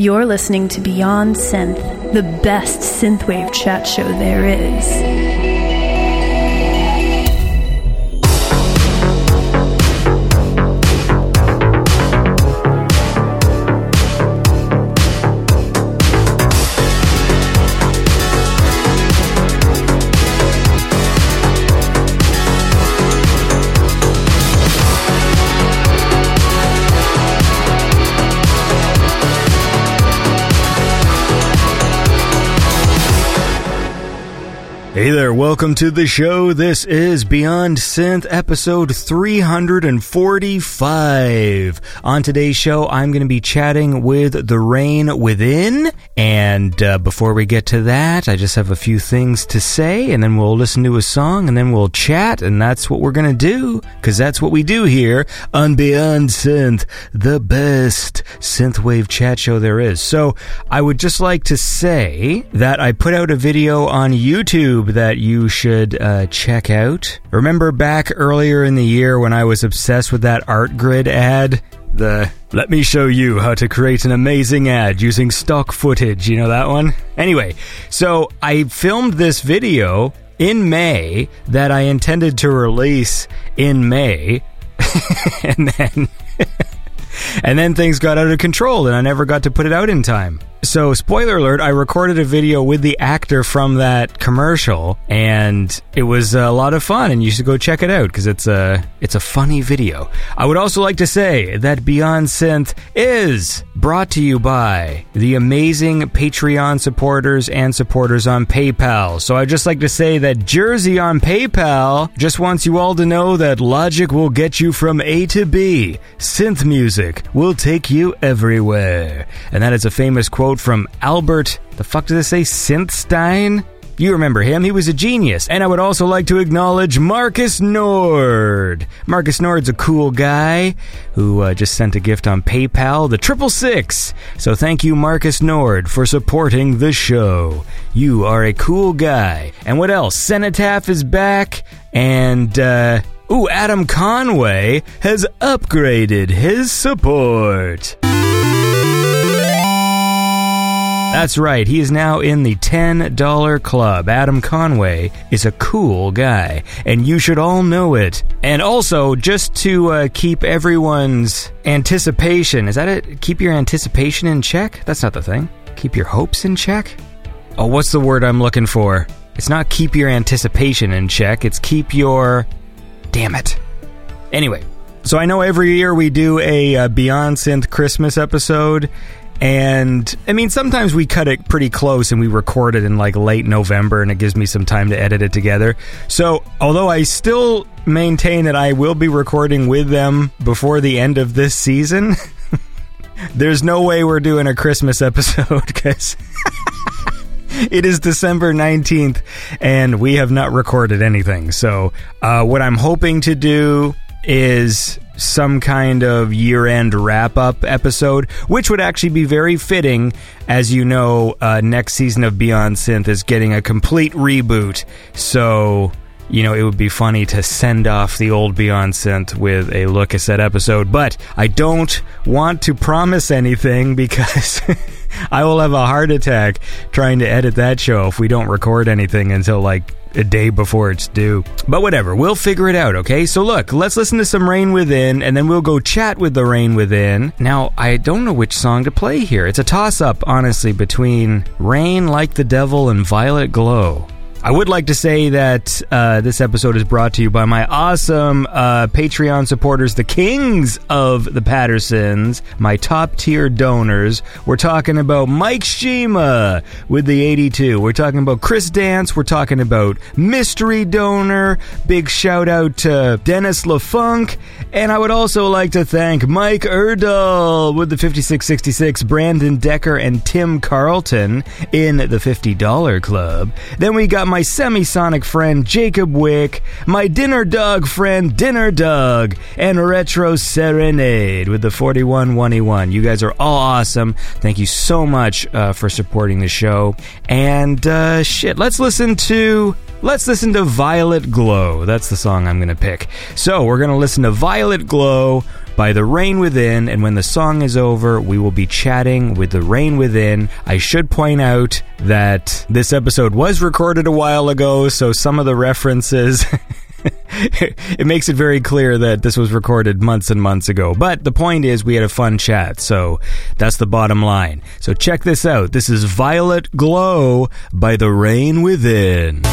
You're listening to Beyond Synth, the best synthwave chat show there is. Hey there, welcome to the show. This is Beyond Synth episode 345. On today's show, I'm going to be chatting with The Rain Within. And uh, before we get to that, I just have a few things to say, and then we'll listen to a song, and then we'll chat, and that's what we're going to do, because that's what we do here on Beyond Synth, the best synthwave chat show there is. So I would just like to say that I put out a video on YouTube that you should uh, check out. Remember back earlier in the year when I was obsessed with that Artgrid ad? The let me show you how to create an amazing ad using stock footage. You know that one? Anyway, so I filmed this video in May that I intended to release in May. and then and then things got out of control and I never got to put it out in time. So, spoiler alert, I recorded a video with the actor from that commercial and it was a lot of fun and you should go check it out because it's a it's a funny video. I would also like to say that Beyond Synth is brought to you by the amazing Patreon supporters and supporters on PayPal. So, I'd just like to say that Jersey on PayPal just wants you all to know that logic will get you from A to B. Synth music will take you everywhere. And that is a famous quote quote from Albert, the fuck did this say? Synthstein? You remember him, he was a genius. And I would also like to acknowledge Marcus Nord. Marcus Nord's a cool guy who uh, just sent a gift on PayPal, the triple six. So thank you, Marcus Nord, for supporting the show. You are a cool guy. And what else? Cenotaph is back, and, uh, ooh, Adam Conway has upgraded his support. That's right, he is now in the $10 club. Adam Conway is a cool guy, and you should all know it. And also, just to uh, keep everyone's anticipation, is that it? Keep your anticipation in check? That's not the thing. Keep your hopes in check? Oh, what's the word I'm looking for? It's not keep your anticipation in check, it's keep your. Damn it. Anyway, so I know every year we do a uh, Beyond Synth Christmas episode, and I mean, sometimes we cut it pretty close and we record it in like late November and it gives me some time to edit it together. So, although I still maintain that I will be recording with them before the end of this season, there's no way we're doing a Christmas episode because. it is December 19th and we have not recorded anything. So, uh, what I'm hoping to do is some kind of year end wrap up episode, which would actually be very fitting. As you know, uh, next season of Beyond Synth is getting a complete reboot. So, you know, it would be funny to send off the old Beyond Synth with a look at said episode. But I don't want to promise anything because. I will have a heart attack trying to edit that show if we don't record anything until like a day before it's due. But whatever, we'll figure it out, okay? So look, let's listen to some Rain Within, and then we'll go chat with the Rain Within. Now, I don't know which song to play here. It's a toss up, honestly, between Rain Like the Devil and Violet Glow. I would like to say that uh, this episode is brought to you by my awesome uh, Patreon supporters, the kings of the Pattersons, my top tier donors. We're talking about Mike Shima with the 82. We're talking about Chris Dance. We're talking about Mystery Donor. Big shout out to Dennis LaFunk. And I would also like to thank Mike Erdahl with the 5666, Brandon Decker, and Tim Carlton in the $50 club. Then we got my semisonic friend Jacob Wick, my dinner dog friend Dinner Doug, and Retro Serenade with the 4121. You guys are all awesome. Thank you so much uh, for supporting the show. And uh, shit, let's listen to let's listen to Violet Glow. That's the song I'm going to pick. So, we're going to listen to Violet Glow by The Rain Within, and when the song is over, we will be chatting with The Rain Within. I should point out that this episode was recorded a while ago, so some of the references. it makes it very clear that this was recorded months and months ago. But the point is, we had a fun chat, so that's the bottom line. So check this out. This is Violet Glow by The Rain Within.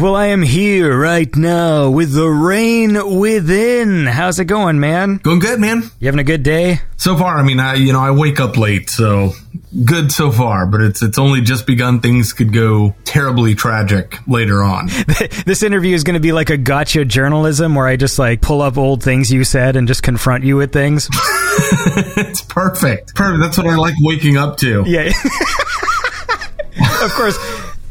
Well, I am here right now with the rain within. How's it going, man? Going good, man. You having a good day? So far, I mean, I you know I wake up late, so good so far. But it's it's only just begun. Things could go terribly tragic later on. this interview is going to be like a gotcha journalism, where I just like pull up old things you said and just confront you with things. it's perfect. Perfect. That's what I like waking up to. Yeah. of course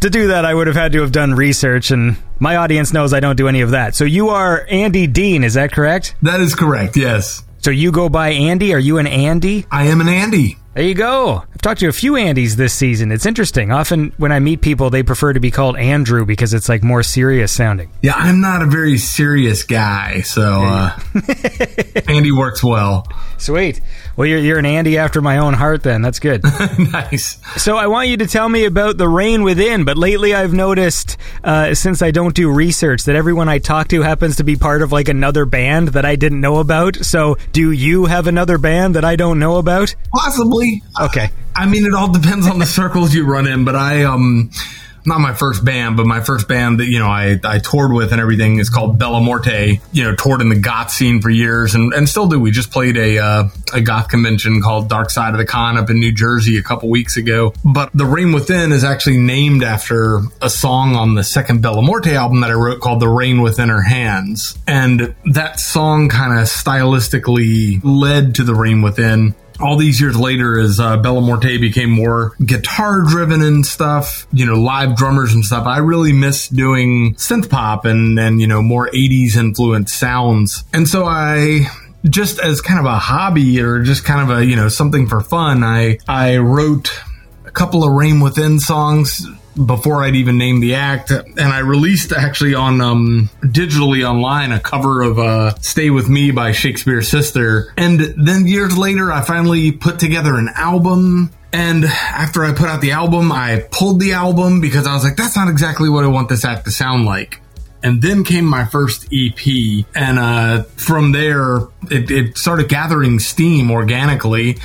to do that, I would have had to have done research, and my audience knows I don't do any of that. So you are Andy Deane, is that correct? That is correct, yes. So you go by Andy? Are you an Andy? I am an Andy. There you go. I've talked to a few Andys this season. It's interesting. Often when I meet people, they prefer to be called Andrew because it's like more serious sounding. Yeah, I'm not a very serious guy, so uh, Andy works well. Sweet. Well, you're, you're an Andy after my own heart, then. That's good. nice. So I want you to tell me about the rain within. But lately, I've noticed uh, since I don't do research that everyone I talk to happens to be part of like another band that I didn't know about. So, do you have another band that I don't know about? Possibly. Okay. I mean, it all depends on the circles you run in, but I um not my first band, but my first band that, you know, I, I toured with and everything is called Bella Morte, you know, toured in the goth scene for years and, and still do. We just played a, uh, a goth convention called Dark Side of the Con up in New Jersey a couple weeks ago. But The Rain Within is actually named after a song on the second Bella Morte album that I wrote called The Rain Within Her Hands. And that song kind of stylistically led to The Rain Within all these years later as uh, Bella Morte became more guitar driven and stuff, you know, live drummers and stuff, I really miss doing synth pop and, and, you know, more 80s influenced sounds. And so I, just as kind of a hobby or just kind of a, you know, something for fun, I, I wrote a couple of Rain Within songs before I'd even named the act. And I released actually on um, digitally online a cover of uh, Stay With Me by Shakespears Sister. And then years later, I finally put together an album. And after I put out the album, I pulled the album because I was like, that's not exactly what I want this act to sound like. And then came my first EP. And uh, from there, it, it started gathering steam organically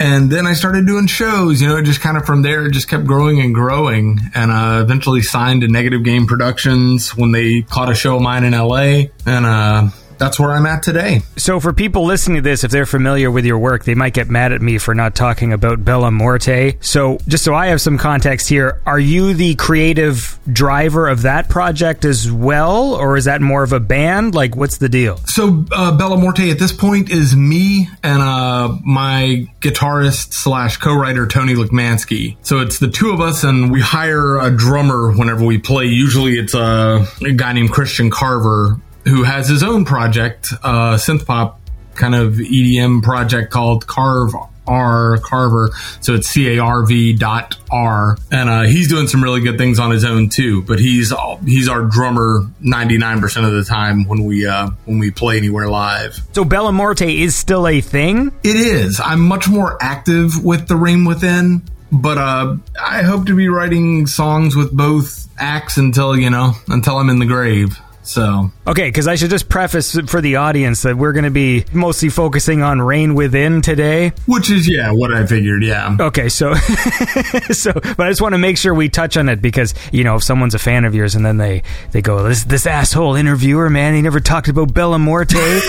and then I started doing shows. You know, just kind of from there, it just kept growing and growing. And uh, eventually signed to Negative Gain Productions when they caught a show of mine in LA. And uh, that's where I'm at today. So, for people listening to this, if they're familiar with your work, they might get mad at me for not talking about Bella Morte. So, just so I have some context here, are you the creative driver of that project as well, or is that more of a band? Like, what's the deal? So, uh, Bella Morte at this point is me and uh, my guitarist slash co-writer Tony Lukmansky. So it's the two of us, and we hire a drummer whenever we play. Usually, it's a, a guy named Christian Carver who has his own project, uh, synth pop kind of EDM project called Carve R Carver. So it's C A R V dot R, and uh, he's doing some really good things on his own too. But he's he's our drummer ninety nine percent of the time when we uh, when we play anywhere live. So Bella Morte is still a thing. It is. I'm much more active with the Rain Within. But uh, I hope to be writing songs with both acts until you know until I'm in the grave. So okay, because I should just preface for the audience that we're going to be mostly focusing on Rain Within today, which is yeah what I figured. Yeah. Okay, so so, but I just want to make sure we touch on it because you know if someone's a fan of yours and then they they go this this asshole interviewer man he never talked about Bella Morte.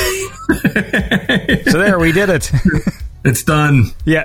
so there we did it. It's done. Yeah.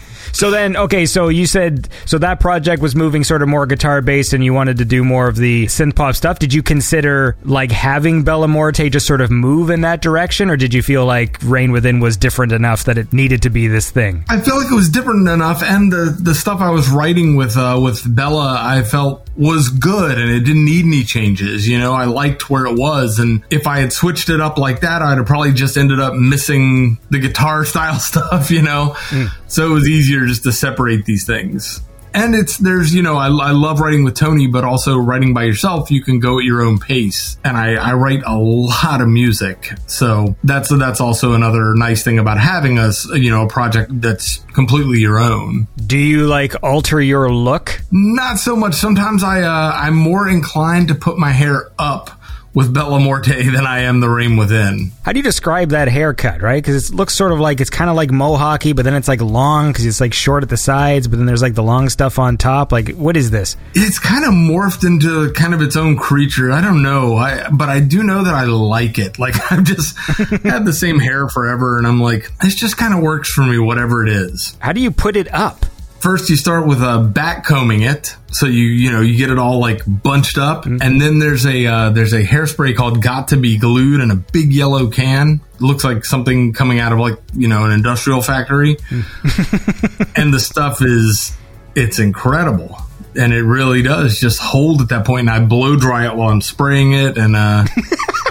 So then, okay, so you said so that project was moving sort of more guitar based, and you wanted to do more of the synth pop stuff. Did you consider like having Bella Morte just sort of move in that direction, or did you feel like Rain Within was different enough that it needed to be this thing? I felt like it was different enough, and the the stuff I was writing with uh, with Bella, I felt was good, and it didn't need any changes. You know, I liked where it was, and if I had switched it up like that, I'd have probably just ended up missing the guitar style stuff. You know, mm. so it was easier just to separate these things. And it's there's you know I, I love writing with Tony, but also writing by yourself. You can go at your own pace, and I, I write a lot of music, so that's that's also another nice thing about having us you know a project that's completely your own. Do you like alter your look? Not so much. Sometimes I uh, I'm more inclined to put my hair up with Bella Morte than I am the Rain Within. How do you describe that haircut, right? Because it looks sort of like it's kind of like mohawky, but then it's like long because it's like short at the sides, but then there's like the long stuff on top. Like, what is this? It's kind of morphed into kind of its own creature. I don't know, I but I do know that I like it. Like I've just had the same hair forever, and I'm like, this just kind of works for me, whatever it is. How do you put it up? First, you start with uh, back combing it, so you you know you get it all like bunched up, and then there's a uh, there's a hairspray called Got to Be Glued in a big yellow can. It looks like something coming out of like you know an industrial factory, and the stuff is it's incredible, and it really does just hold at that point. And I blow dry it while I'm spraying it, and uh,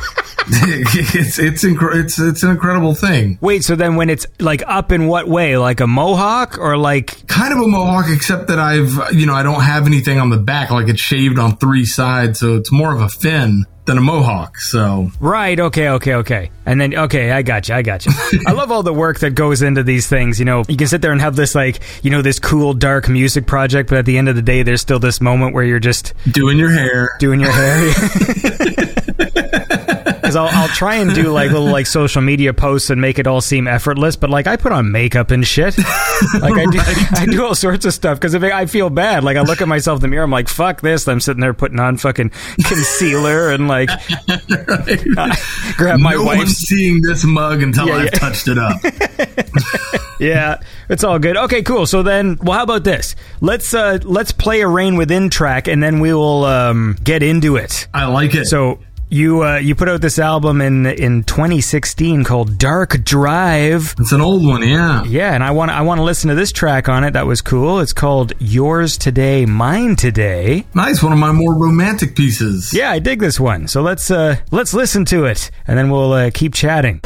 it's it's incre- it's it's an incredible thing. Wait, so then when it's like up in what way? Like a mohawk or like kind of a mohawk, except that I've, you know, I don't have anything on the back. Like it's shaved on three sides, so it's more of a fin than a mohawk. So Right, okay, okay, okay. And then okay, I got you, I got you. I love all the work that goes into these things, you know. You can sit there and have this like, you know, this cool dark music project, but at the end of the day there's still this moment where you're just doing your hair, doing your hair. I'll, I'll try and do like little like social media posts and make it all seem effortless, but like I put on makeup and shit. Like I do, I do all sorts of stuff because if I feel bad, like I look at myself in the mirror, I'm like, fuck this. I'm sitting there putting on fucking concealer and like grab my no one's wife's. seeing this mug until Yeah, I've yeah. touched it up. Yeah, it's all good. Okay, cool. So then, well, how about this? Let's uh let's play a Rain Within track and then we will um get into it. I like it. So you uh, you put out this album in in 2016 called Dark Drive. it's an old one, yeah. Yeah, and I want I want to listen to this track on it. That was cool. It's called Yours Today, Mine Today. Nice, one of my more romantic pieces. Yeah, I dig this one. So let's uh let's listen to it and then we'll uh, keep chatting.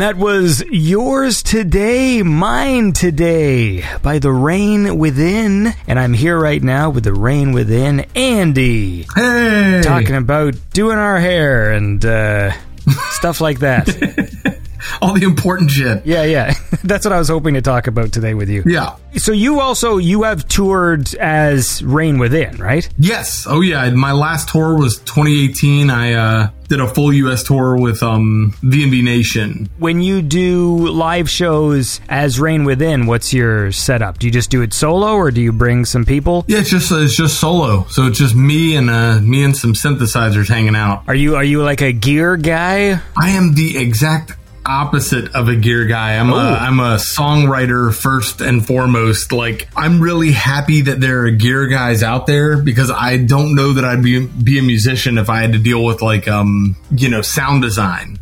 And that was Yours Today, Mine Today by The Rain Within. And I'm here right now with The Rain Within, Andy, Hey! talking about doing our hair and uh, stuff like that. all the important shit. Yeah, yeah. That's what I was hoping to talk about today with you. Yeah. So you also you have toured as Rain Within, right? Yes. Oh yeah. My last tour was 2018. I uh, did a full U.S. tour with um, VNV Nation. When you do live shows as Rain Within, what's your setup? Do you just do it solo, or do you bring some people? Yeah, it's just it's just solo. So it's just me and uh, me and some synthesizers hanging out. Are you are you like a gear guy? I am the exact opposite of a gear guy. I'm a, I'm a songwriter first and foremost. Like I'm really happy that there are gear guys out there because I don't know that I'd be be a musician if I had to deal with like um you know sound design.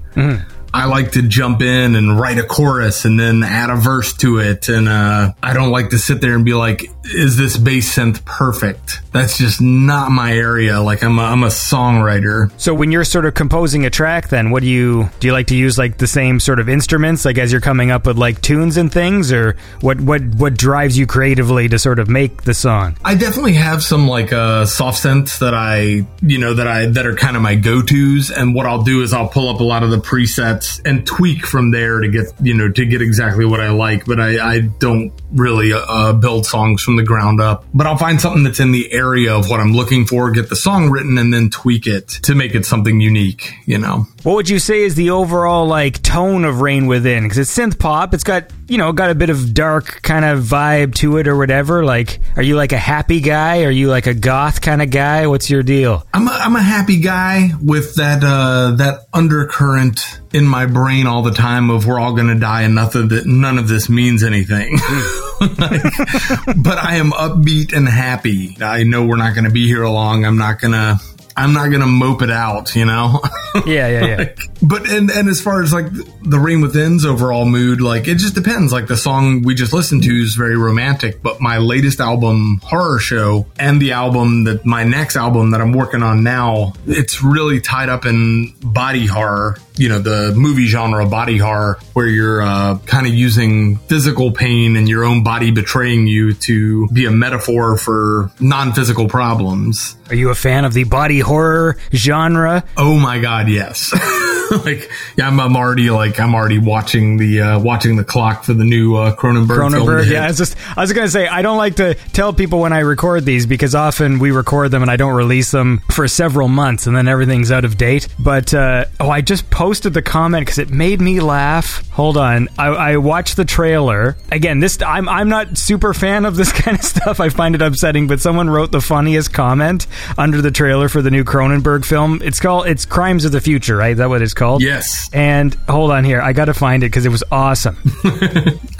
I like to jump in and write a chorus and then add a verse to it. And uh, I don't like to sit there and be like, is this bass synth perfect? That's just not my area. Like I'm a, I'm a songwriter. So when you're sort of composing a track, then what do you do? You like to use like the same sort of instruments, like as you're coming up with like tunes and things, or what what what drives you creatively to sort of make the song? I definitely have some like uh, soft synths that I, you know, that I that are kind of my go tos. And what I'll do is I'll pull up a lot of the presets and tweak from there to get, you know, to get exactly what I like. But I, I don't really uh, build songs from the ground up. But I'll find something that's in the area of what I'm looking for, get the song written, and then tweak it to make it something unique. You know. What would you say is the overall like tone of Rain Within? Because it's synth pop. It's got you know got a bit of dark kind of vibe to it or whatever. Like, are you like a happy guy? Are you like a goth kind of guy? What's your deal? I'm a, I'm a happy guy with that uh, that undercurrent in my brain all the time of we're all going to die and nothing that none of this means anything. but I am upbeat and happy. I know we're not going to be here long. I'm not going to I'm not going to mope it out, you know. Yeah, yeah, yeah. Like, but and and as far as like the Rain Within's overall mood, like it just depends. Like the song we just listened to is very romantic, but my latest album, Horror Show, and the album that my next album that I'm working on now, it's really tied up in body horror. You know, the movie genre body horror, where you're uh, kind of using physical pain and your own body betraying you to be a metaphor for non-physical problems. Are you a fan of the body horror genre? Oh my god, yes. like yeah, I'm, I'm already like I'm already watching the uh, watching the clock for the new uh, Cronenberg. film Cronenberg. Yeah, it's just I was gonna say I don't like to tell people when I record these because often we record them and I don't release them for several months and then everything's out of date. But uh, oh, I just posted the comment because it made me laugh. Hold on, I, I watched the trailer again. This I'm I'm not super fan of this kind of stuff. I find it upsetting. But someone wrote the funniest comment under the trailer for the new Cronenberg film. It's called it's Crimes of the Future, right? Is that what it's called? Yes, And hold on here, I got to find it because it was awesome.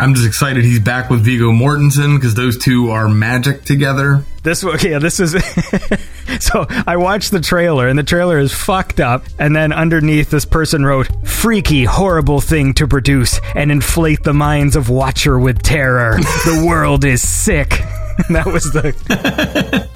I'm just excited he's back with Viggo Mortensen because those two are magic together. This okay, this is so I watched the trailer and the trailer is fucked up and then underneath this person wrote freaky horrible thing to produce and inflate the minds of watcher with terror. the world is sick. And that was the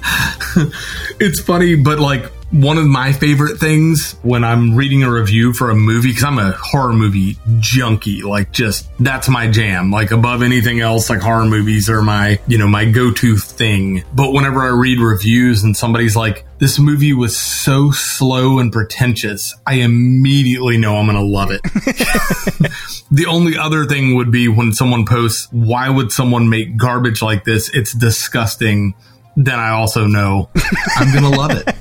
It's funny, but like one of my favorite things when I'm reading a review for a movie, because I'm a horror movie junkie, like just that's my jam. Like above anything else, like horror movies are my, you know, my go to thing. But whenever I read reviews and somebody's like, this movie was so slow and pretentious, I immediately know I'm going to love it. the only other thing would be when someone posts, why would someone make garbage like this? It's disgusting. Then I also know I'm going to love it.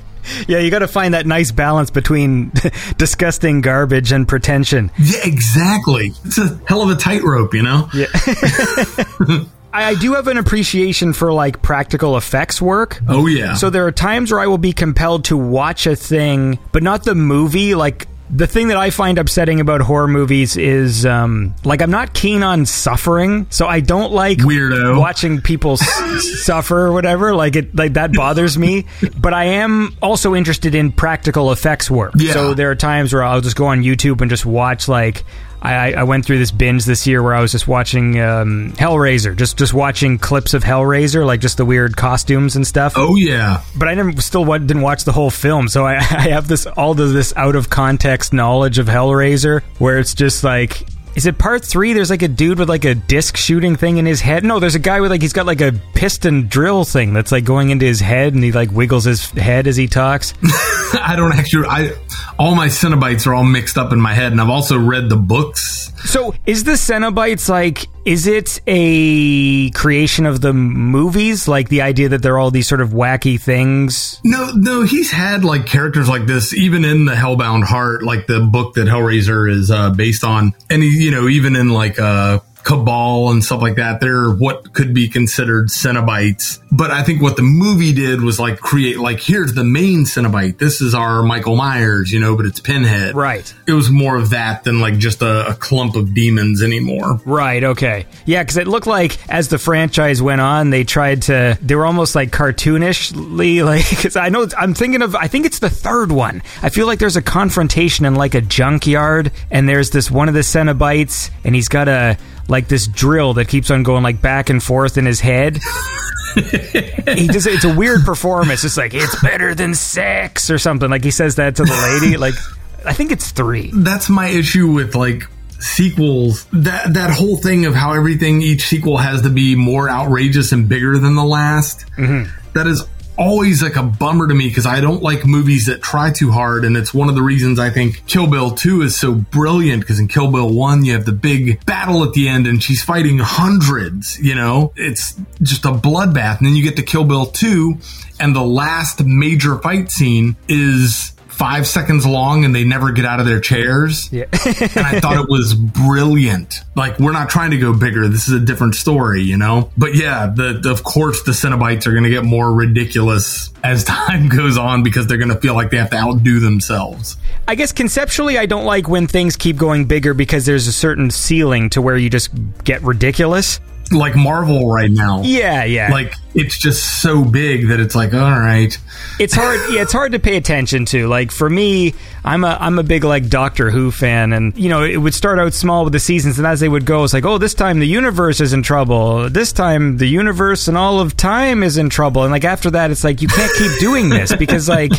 Yeah, you got to find that nice balance between disgusting garbage and pretension. Yeah, exactly. It's a hell of a tightrope, you know? Yeah. I, I do have an appreciation for like practical effects work. Oh, yeah. So there are times where I will be compelled to watch a thing, but not the movie. Like the thing that I find upsetting about horror movies is um, like I'm not keen on suffering, so I don't like Weirdo. watching people s- suffer or whatever. Like it, like that bothers me. But I am also interested in practical effects work. Yeah. So there are times where I'll just go on YouTube and just watch like. I, I went through this binge this year where I was just watching um, Hellraiser, just just watching clips of Hellraiser, like just the weird costumes and stuff oh, yeah. but I never still didn't watch the whole film, so I, I have this all of this out of context knowledge of Hellraiser, where it's just like is it part three? There's like a dude with like a disc shooting thing in his head. No, there's a guy with like he's got like a piston drill thing that's like going into his head, and he like wiggles his head as he talks. I don't actually. I all my Cenobites are all mixed up in my head, and I've also read the books. So is the Cenobites like? Is it a creation of the movies? Like the idea that they're all these sort of wacky things? No, no, he's had like characters like this even in the Hellbound Heart, like the book that Hellraiser is uh, based on, and you know, even in like uh, Cabal and stuff like that. They're what could be considered Cenobites. But I think what the movie did was like create, like, here's the main Cenobite. This is our Michael Myers, you know, but it's Pinhead. Right. It was more of that than like just a, a clump of demons anymore. Right. Okay. Yeah, because it looked like as the franchise went on, they tried to. They were almost like cartoonishly, like. Because I know I'm thinking of. I think it's the third one. I feel like there's a confrontation in like a junkyard, and there's this one of the Cenobites, and he's got a like this drill that keeps on going like back and forth in his head. he just it's a weird performance. It's like it's better than sex or something. Like he says that to the lady. Like I think it's three. That's my issue with like sequels. That that whole thing of how everything each sequel has to be more outrageous and bigger than the last. Mm-hmm. That is always like a bummer to me because I don't like movies that try too hard. And it's one of the reasons I think Kill Bill 2 is so brilliant because in Kill Bill 1, you have the big battle at the end and she's fighting hundreds, you know? It's just a bloodbath. And then you get to Kill Bill 2 and the last major fight scene is five seconds long and they never get out of their chairs. Yeah. and I thought it was brilliant. Like we're not trying to go bigger. This is a different story, you know. But yeah, the, the of course the Cenobites are going to get more ridiculous as time goes on because they're going to feel like they have to outdo themselves. I guess conceptually, I don't like when things keep going bigger because there's a certain ceiling to where you just get ridiculous. Like Marvel right now. Yeah, yeah. Like it's just so big that it's like, all right. it's hard yeah it's hard to pay attention to like for me i'm a i'm a big like doctor who fan and you know it would start out small with the seasons and as they would go it's like oh this time the universe is in trouble this time the universe and all of time is in trouble and like after that it's like you can't keep doing this because like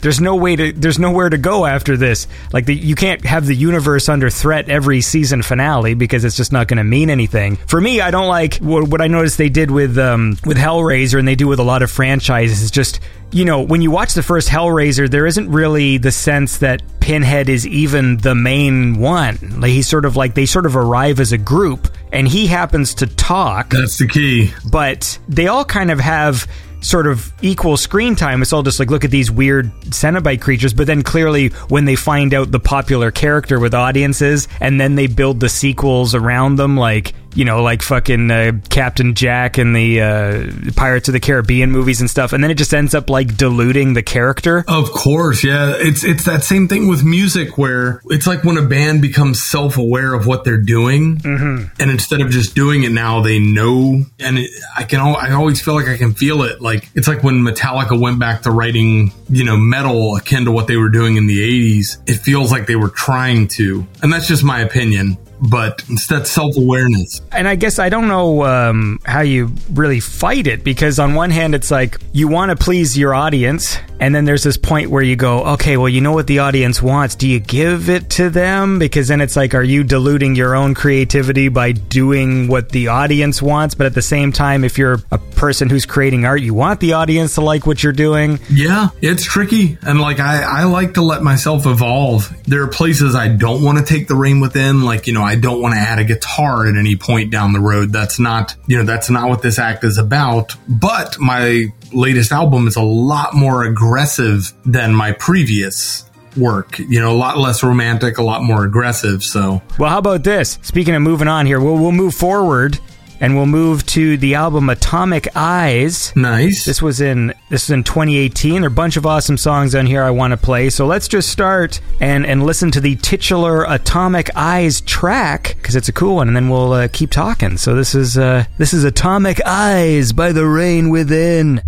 there's no way to there's nowhere to go after this like the, you can't have the universe under threat every season finale because it's just not going to mean anything for me i don't like what, what i noticed they did with um with hellraiser and they do with a lot of franchises is just you know, when you watch the first Hellraiser, there isn't really the sense that Pinhead is even the main one. Like he's sort of like they sort of arrive as a group, and he happens to talk, That's the key. but they all kind of have sort of equal screen time. It's all just like look at these weird Cenobite creatures, but then clearly when they find out the popular character with audiences, and then they build the sequels around them, like you know, like fucking uh, Captain Jack and the uh, Pirates of the Caribbean movies and stuff, and then it just ends up like diluting the character. Of course, yeah. It's it's that same thing with music where it's like when a band becomes self aware of what they're doing, and instead of just doing it now, they know. And it, I can al- I always feel like I can feel it. Like it's like when Metallica went back to writing, you know, metal akin to what they were doing in the '80s. It feels like they were trying to, and that's just my opinion. But it's that self awareness. and I guess I don't know um, how you really fight it because on one hand it's like you want to please your audience, and then there's this point where you go, okay, well you know what the audience wants. Do you give it to them? Because then it's like, are you diluting your own creativity by doing what the audience wants? But at the same time, if you're a person who's creating art, you want the audience to like what you're doing. Yeah, it's tricky. And like, I, I like to let myself evolve. There are places I don't want to take the rein within. Like, you know, I don't want to add a guitar at any point down the road. That's not, you know, that's not what this act is about. But my latest album is a lot more aggressive than my previous work. You know, a lot less romantic, a lot more aggressive. So, Well, how about this? Speaking of moving on here, we'll, we'll move forward and we'll move to the album Atomic Eyes. nice. This was in this was in 2018. There are a bunch of awesome songs on here I want to play. So let's just start and and listen to the titular Atomic Eyes track because it's a cool one, and then we'll uh, keep talking. So this is uh, this is Atomic Eyes by the Rain Within.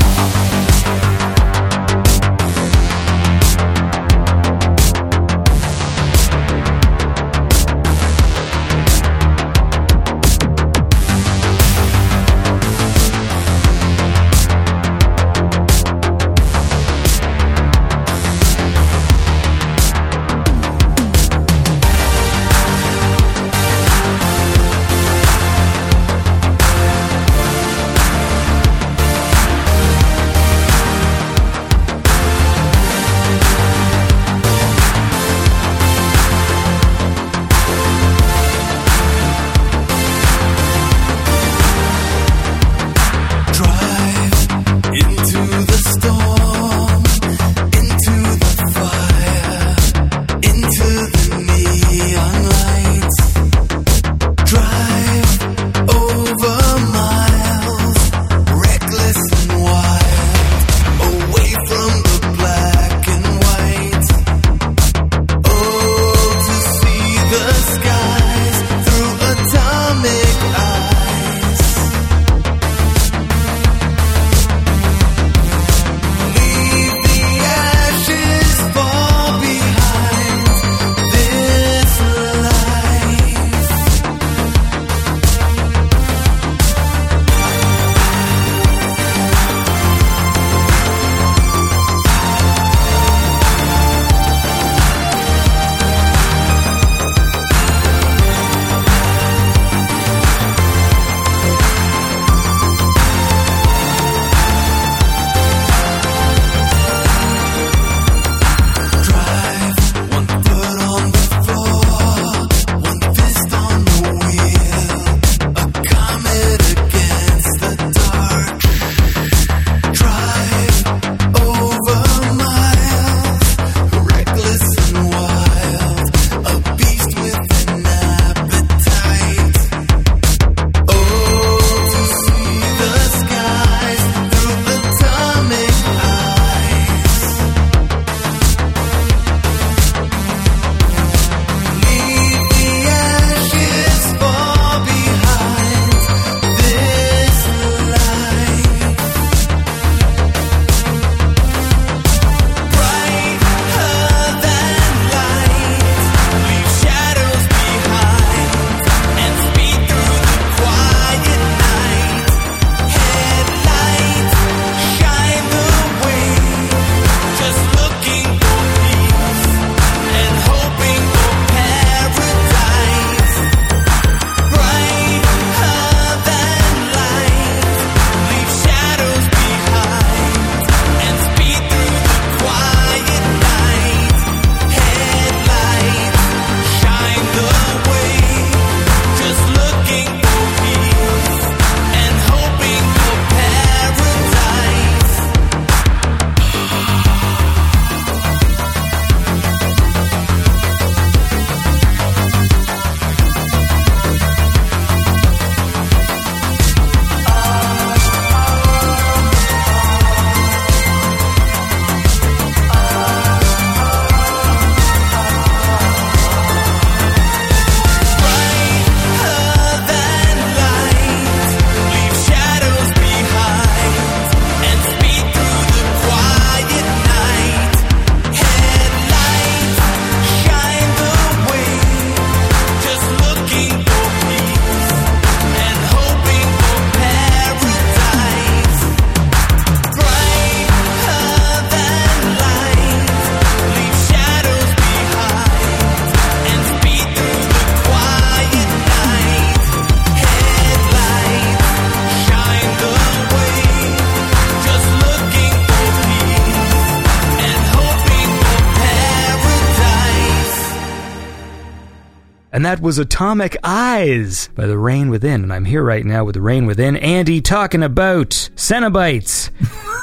That was Atomic Eyes by The Rain Within. And I'm here right now with The Rain Within. Andy talking about Cenobites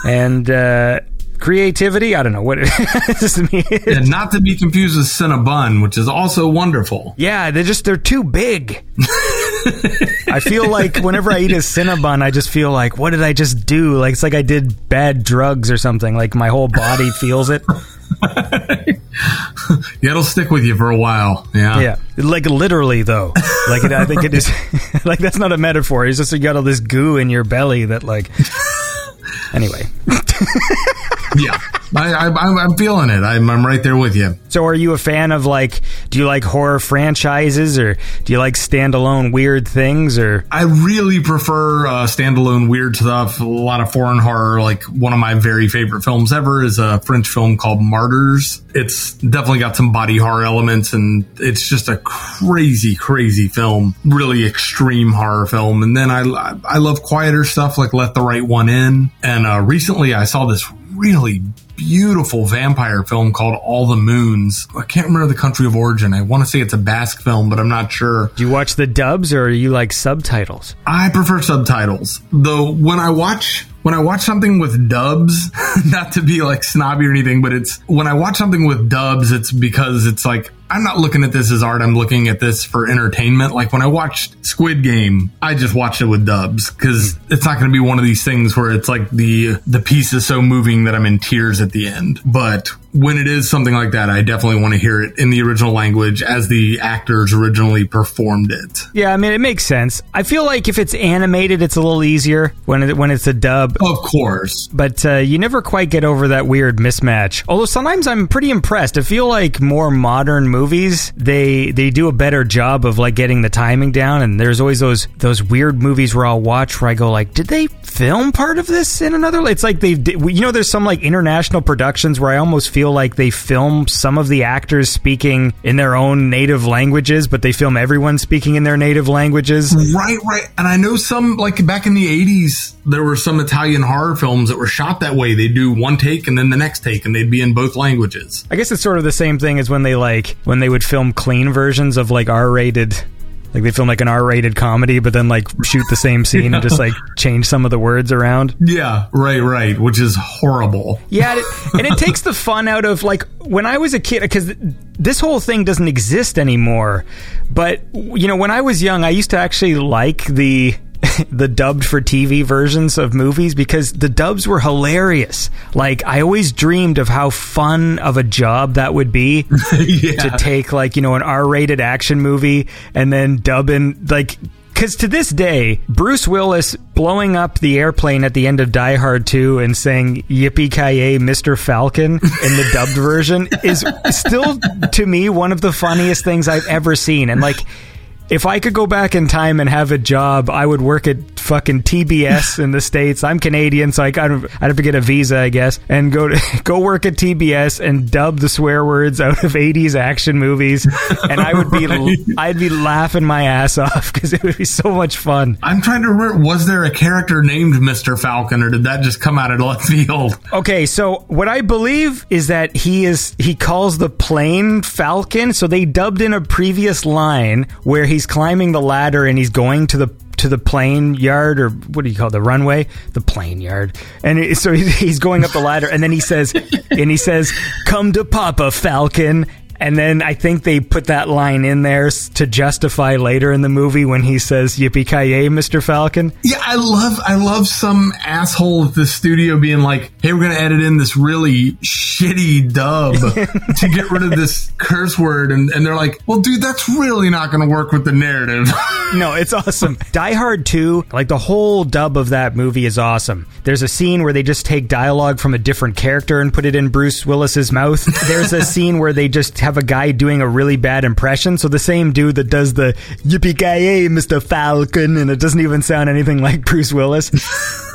and uh, creativity. I don't know what this means. And not to be confused with Cinnabon, which is also wonderful. Yeah, they're just they're too big. I feel like whenever I eat a Cinnabon, I just feel like, what did I just do? Like it's like I did bad drugs or something. Like my whole body feels it. Yeah, it'll stick with you for a while. Yeah. Yeah, like literally though. Like it, I think it is. like that's not a metaphor. It's just you got all this goo in your belly that like. Anyway, Yeah. I, I'm feeling it. I'm, I'm right there with you. so are you a fan of like? Do you like horror franchises or do you like standalone weird things or? I really prefer uh, standalone weird stuff. A lot of foreign horror. Like one of my very favorite films ever is a French film called Martyrs. It's definitely got some body horror elements, and it's just a crazy, crazy film. Really extreme horror film. And then I I love quieter stuff like Let the Right One In. And uh, recently I saw this really beautiful vampire film called All the Moons. I can't remember the country of origin. I want to say it's a Basque film, but I'm not sure. Do you watch the dubs or are you like subtitles? I prefer subtitles. Though when I watch when I watch something with dubs, not to be like snobby or anything, but it's when I watch something with dubs, it's because it's like I'm not looking at this as art. I'm looking at this for entertainment. Like when I watched Squid Game, I just watched it with dubs because it's not going to be one of these things where it's like the the piece is so moving that I'm in tears at the end. But when it is something like that, I definitely want to hear it in the original language as the actors originally performed it. Yeah, I mean it makes sense. I feel like if it's animated, it's a little easier when it, when it's a dub. Of course. But uh, you never quite get over that weird mismatch. Although sometimes I'm pretty impressed. I feel like more modern movies they they do a better job of like getting the timing down. And there's always those those weird movies where I'll watch where I go like, did they film part of this in another? It's like they you know there's some like international productions where I almost feel like they film some of the actors speaking in their own native languages, but they film everyone speaking in their native languages. Right, right. And I know some, like back in the 80s, there were some Italian horror films that were shot that way. They'd do one take and then the next take, and they'd be in both languages. I guess it's sort of the same thing as when they like when they would film clean versions of like R-rated like they film like an R-rated comedy but then like shoot the same scene and just like change some of the words around. Yeah, right, right. Which is horrible. Yeah, and it, and it takes the fun out of like when I was a kid because this whole thing doesn't exist anymore. But you know, when I was young, I used to actually like the the dubbed for TV versions of movies because the dubs were hilarious. Like I always dreamed of how fun of a job that would be yeah. to take like, you know, an R-rated action movie and then dub in like because to this day, Bruce Willis blowing up the airplane at the end of Die Hard 2 and saying "Yippee ki yay, Mr. Falcon" in the dubbed version is still to me one of the funniest things I've ever seen. And like, if I could go back in time and have a job, I would work at fucking TBS in the states. I'm Canadian, so I got I'd have to get a visa, I guess, and go to go work at TBS and dub the swear words out of 80s action movies, and I would be Right. I'd be laughing my ass off because it would be so much fun. I'm trying to remember, was there a character named Mr. Falcon, or did that just come out of left field? Okay, so what I believe is that he is he calls the plane Falcon. So they dubbed in a previous line where he's climbing the ladder and he's going to the to the plane yard or what do you call it, the runway? The plane yard. And it, so he's, he's going up the ladder and then he says and he says come to papa falcon and then I think they put that line in there to justify later in the movie when he says "Yippee ki Mr. Falcon." Yeah, I love I love some asshole at the studio being like, "Hey, we're gonna edit in this really shitty dub to get rid of this curse word," and, and they're like, "Well, dude, that's really not gonna work with the narrative." No, it's awesome. Die Hard 2, like the whole dub of that movie is awesome. There's a scene where they just take dialogue from a different character and put it in Bruce Willis's mouth. There's a scene where they just have a guy doing a really bad impression. So the same dude that does the yippee ki Mr. Falcon, and it doesn't even sound anything like Bruce Willis.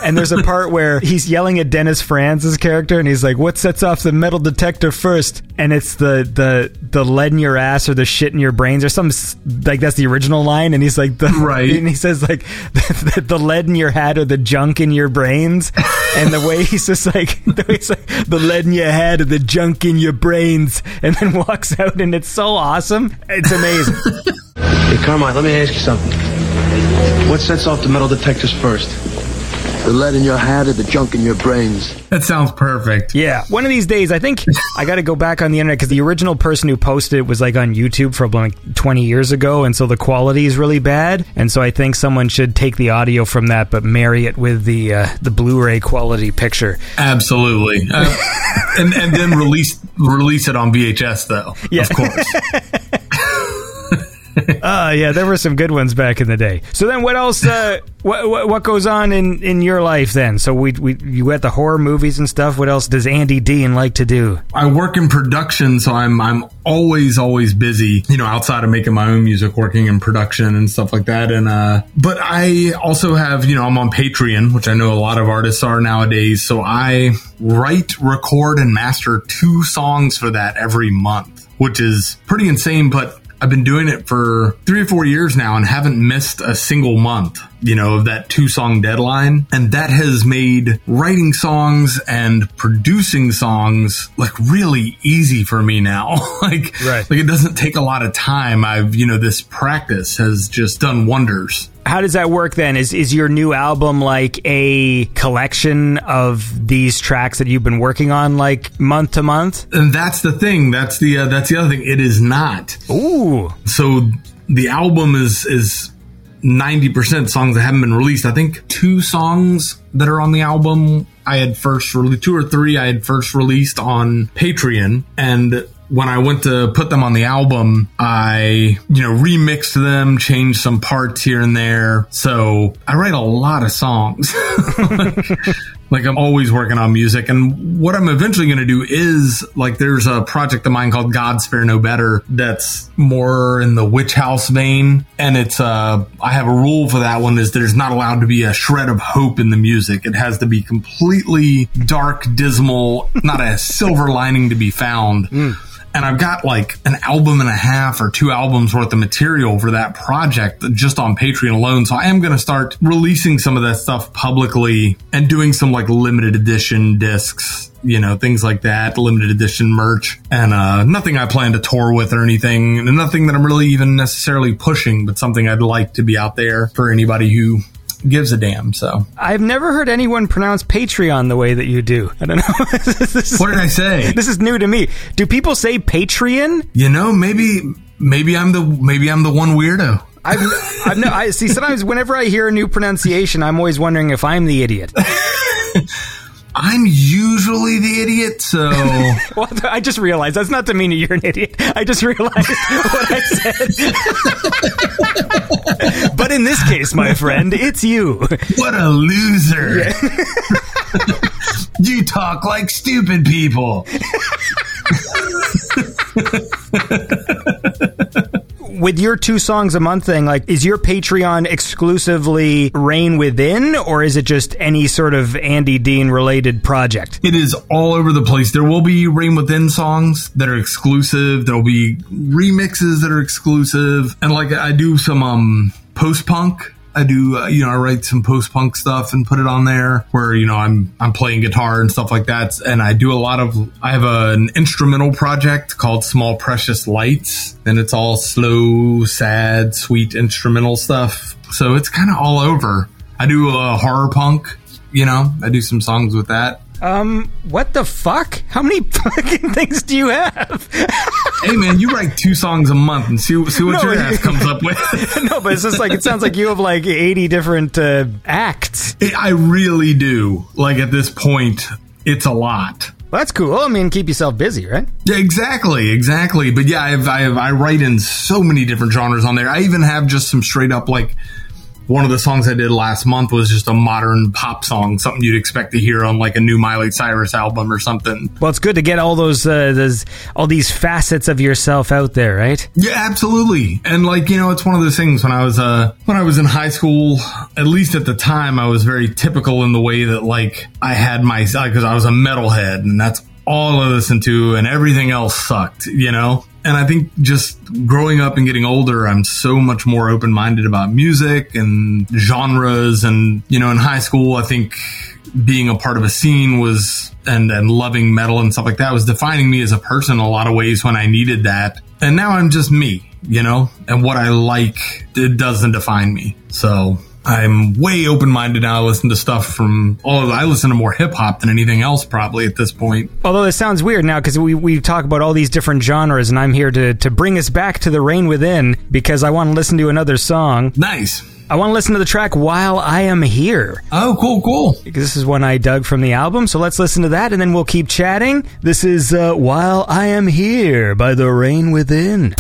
And there's a part where he's yelling at Dennis Franz's character, and he's like, "What sets off the metal detector first? And it's the the the lead in your ass or the shit in your brains or some like that's the original line. And he's like, the, Right. And he says like the, the lead in your hat or the junk in your brains. And the way he's just like the way he's like the lead in your head or the junk in your brains, and then walks out, and it's so awesome. It's amazing. Hey, Carmine, let me ask you something. What sets off the metal detectors first? The lead in your hat or the junk in your brains? That sounds perfect. Yeah, one of these days, I think I got to go back on the internet because the original person who posted it was like on YouTube from like 20 years ago, and so the quality is really bad. And so I think someone should take the audio from that, but marry it with the uh, the Blu-ray quality picture. Absolutely. Uh, and and then release release it on VHS though. Yeah. Of course. Uh, yeah, there were some good ones back in the day. So then, what else? Uh, what, what what goes on in, in your life then? So we we you got the horror movies and stuff. What else does Andy Deane like to do? I work in production, so I'm I'm always always busy. You know, outside of making my own music, working in production and stuff like that. And uh, but I also have you know I'm on Patreon, which I know a lot of artists are nowadays. So I write, record, and master two songs for that every month, which is pretty insane. But I've been doing it for three or four years now and haven't missed a single month, you know, of that two song deadline. And that has made writing songs and producing songs like really easy for me now. like, Right. like it doesn't take a lot of time. I've, you know, this practice has just done wonders. How does that work then? Is is your new album like a collection of these tracks that you've been working on like month to month? And that's the thing. That's the, uh, that's the other thing. It is not. Ooh. so the album is is 90% songs that haven't been released. I think two songs that are on the album I had first released, two or three I had first released on Patreon. And when I went to put them on the album, I, you know, remixed them, changed some parts here and there. So I write a lot of songs. I'm always working on music. And what I'm eventually going to do is like there's a project of mine called God Spare No Better that's more in the witch house vein. And it's uh I have a rule for that one is there's not allowed to be a shred of hope in the music. It has to be completely dark, dismal, not a silver lining to be found. And I've got like an album and a half or two albums worth of material for that project just on Patreon alone. So I am going to start releasing some of that stuff publicly and doing some like limited edition discs, you know, things like that, limited edition merch. And uh, nothing I plan to tour with or anything. And nothing that I'm really even necessarily pushing, but something I'd like to be out there for anybody who gives a damn. So I've never heard anyone pronounce Patreon the way that you do. I don't know. this, is, what did I say? this is new to me. Do people say Patreon? You know, maybe, maybe I'm the, maybe I'm the one weirdo. I've, I've no, I see. Sometimes whenever I hear a new pronunciation, I'm always wondering if I'm the idiot. I'm usually the idiot, so Well, I just realized that's not to mean you're an idiot. I just realized what I said. but in this case, my friend, it's you. what a loser. you talk like stupid people. With your two songs a month thing, like, is your Patreon exclusively Rain Within, or is it just any sort of Andy Deane related project? It is all over the place. There will be Rain Within songs that are exclusive. There'll be remixes that are exclusive. And like I do some um post punk. I do, uh, you know, I write some post punk stuff and put it on there where, you know, I'm, I'm playing guitar and stuff like that. And I do a lot of, I have a, an instrumental project called Small Precious Lights and it's all slow, sad, sweet instrumental stuff. So it's kind of all over. I do uh, horror punk, you know, I do some songs with that. Um, what the fuck? How many fucking things do you have? hey man, you write two songs a month and see see what No, your you- ass comes up with. no, but it's just like, it sounds like you have like 80 different uh, acts. I really do. Like at this point, it's a lot. Well, that's cool. I mean, keep yourself busy, right? Yeah, exactly, exactly. But yeah, I've, I've I write in so many different genres on there. I even have just some straight up like one of the songs I did last month was just a modern pop song, something you'd expect to hear on like a new Miley Cyrus album or something. Well, it's good to get all those, uh, those all these facets of yourself out there, right? Yeah, absolutely. And like, you know, it's one of those things when I was uh when I was in high school, at least at the time, I was very typical in the way that like I had my because I was a metalhead and that's all I listened to and everything else sucked, you know? And I think just growing up and getting older, I'm so much more open minded about music and genres. And, you know, in high school, I think being a part of a scene was and and loving metal and stuff like that was defining me as a person in a lot of ways when I needed that and now I'm just me, you know, and what I like it doesn't define me. So I'm way open minded now. I listen to stuff from oh, I listen to more hip hop than anything else probably at this point. Although this sounds weird now because we, we talk about all these different genres, and I'm here to, to bring us back to the rain within because I want to listen to another song. Nice. I want to listen to the track While I Am Here. Oh, cool, cool. Because this is one I dug from the album, so let's listen to that and then we'll keep chatting. This is uh, While I Am Here by The Rain Within.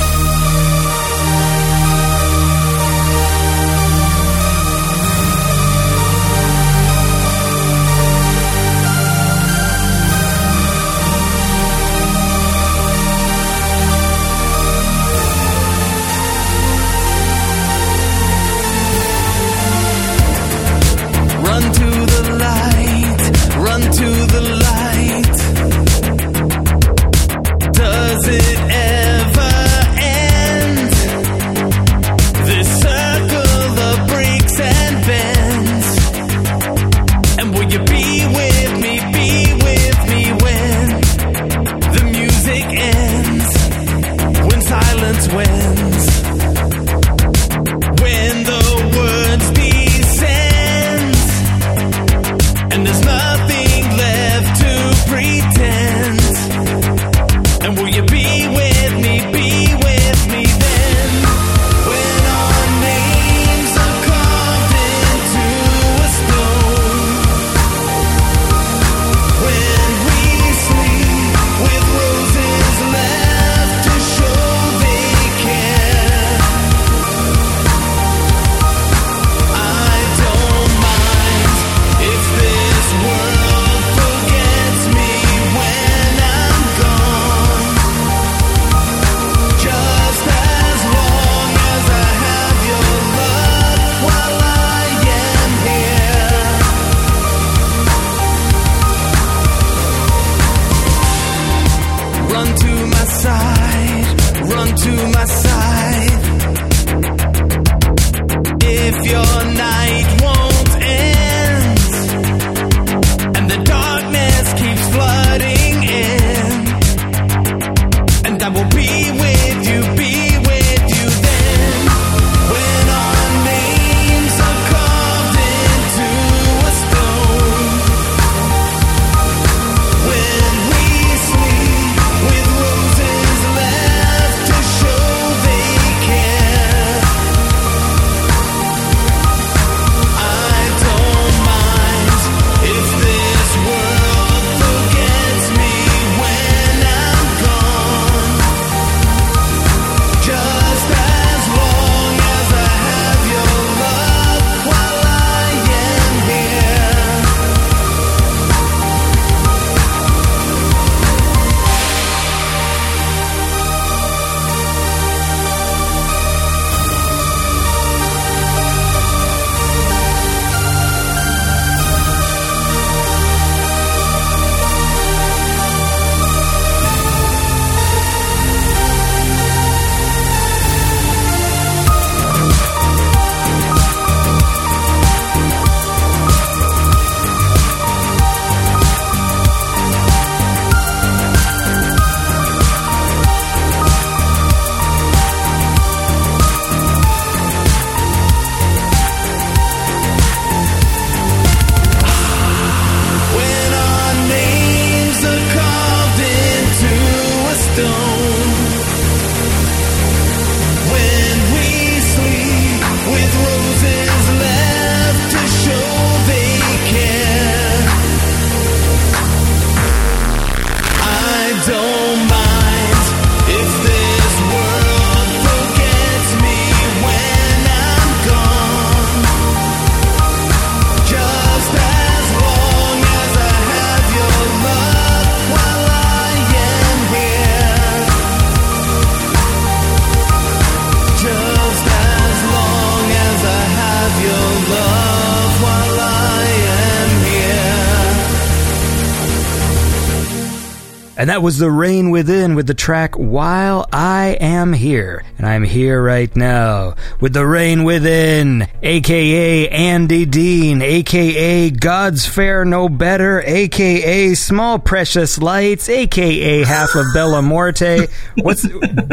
That was The Rain Within with the track While I Am Here. And I'm here right now with The Rain Within, aka Andy Deane, aka God's Fair No Better, aka Small Precious Lights, aka half of Bella Morte. What's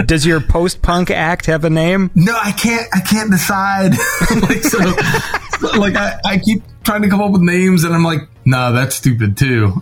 does your post punk act have a name? No, I can't. I can't decide. like so, like I, I keep trying to come up with names, and I'm like, no, that's stupid too.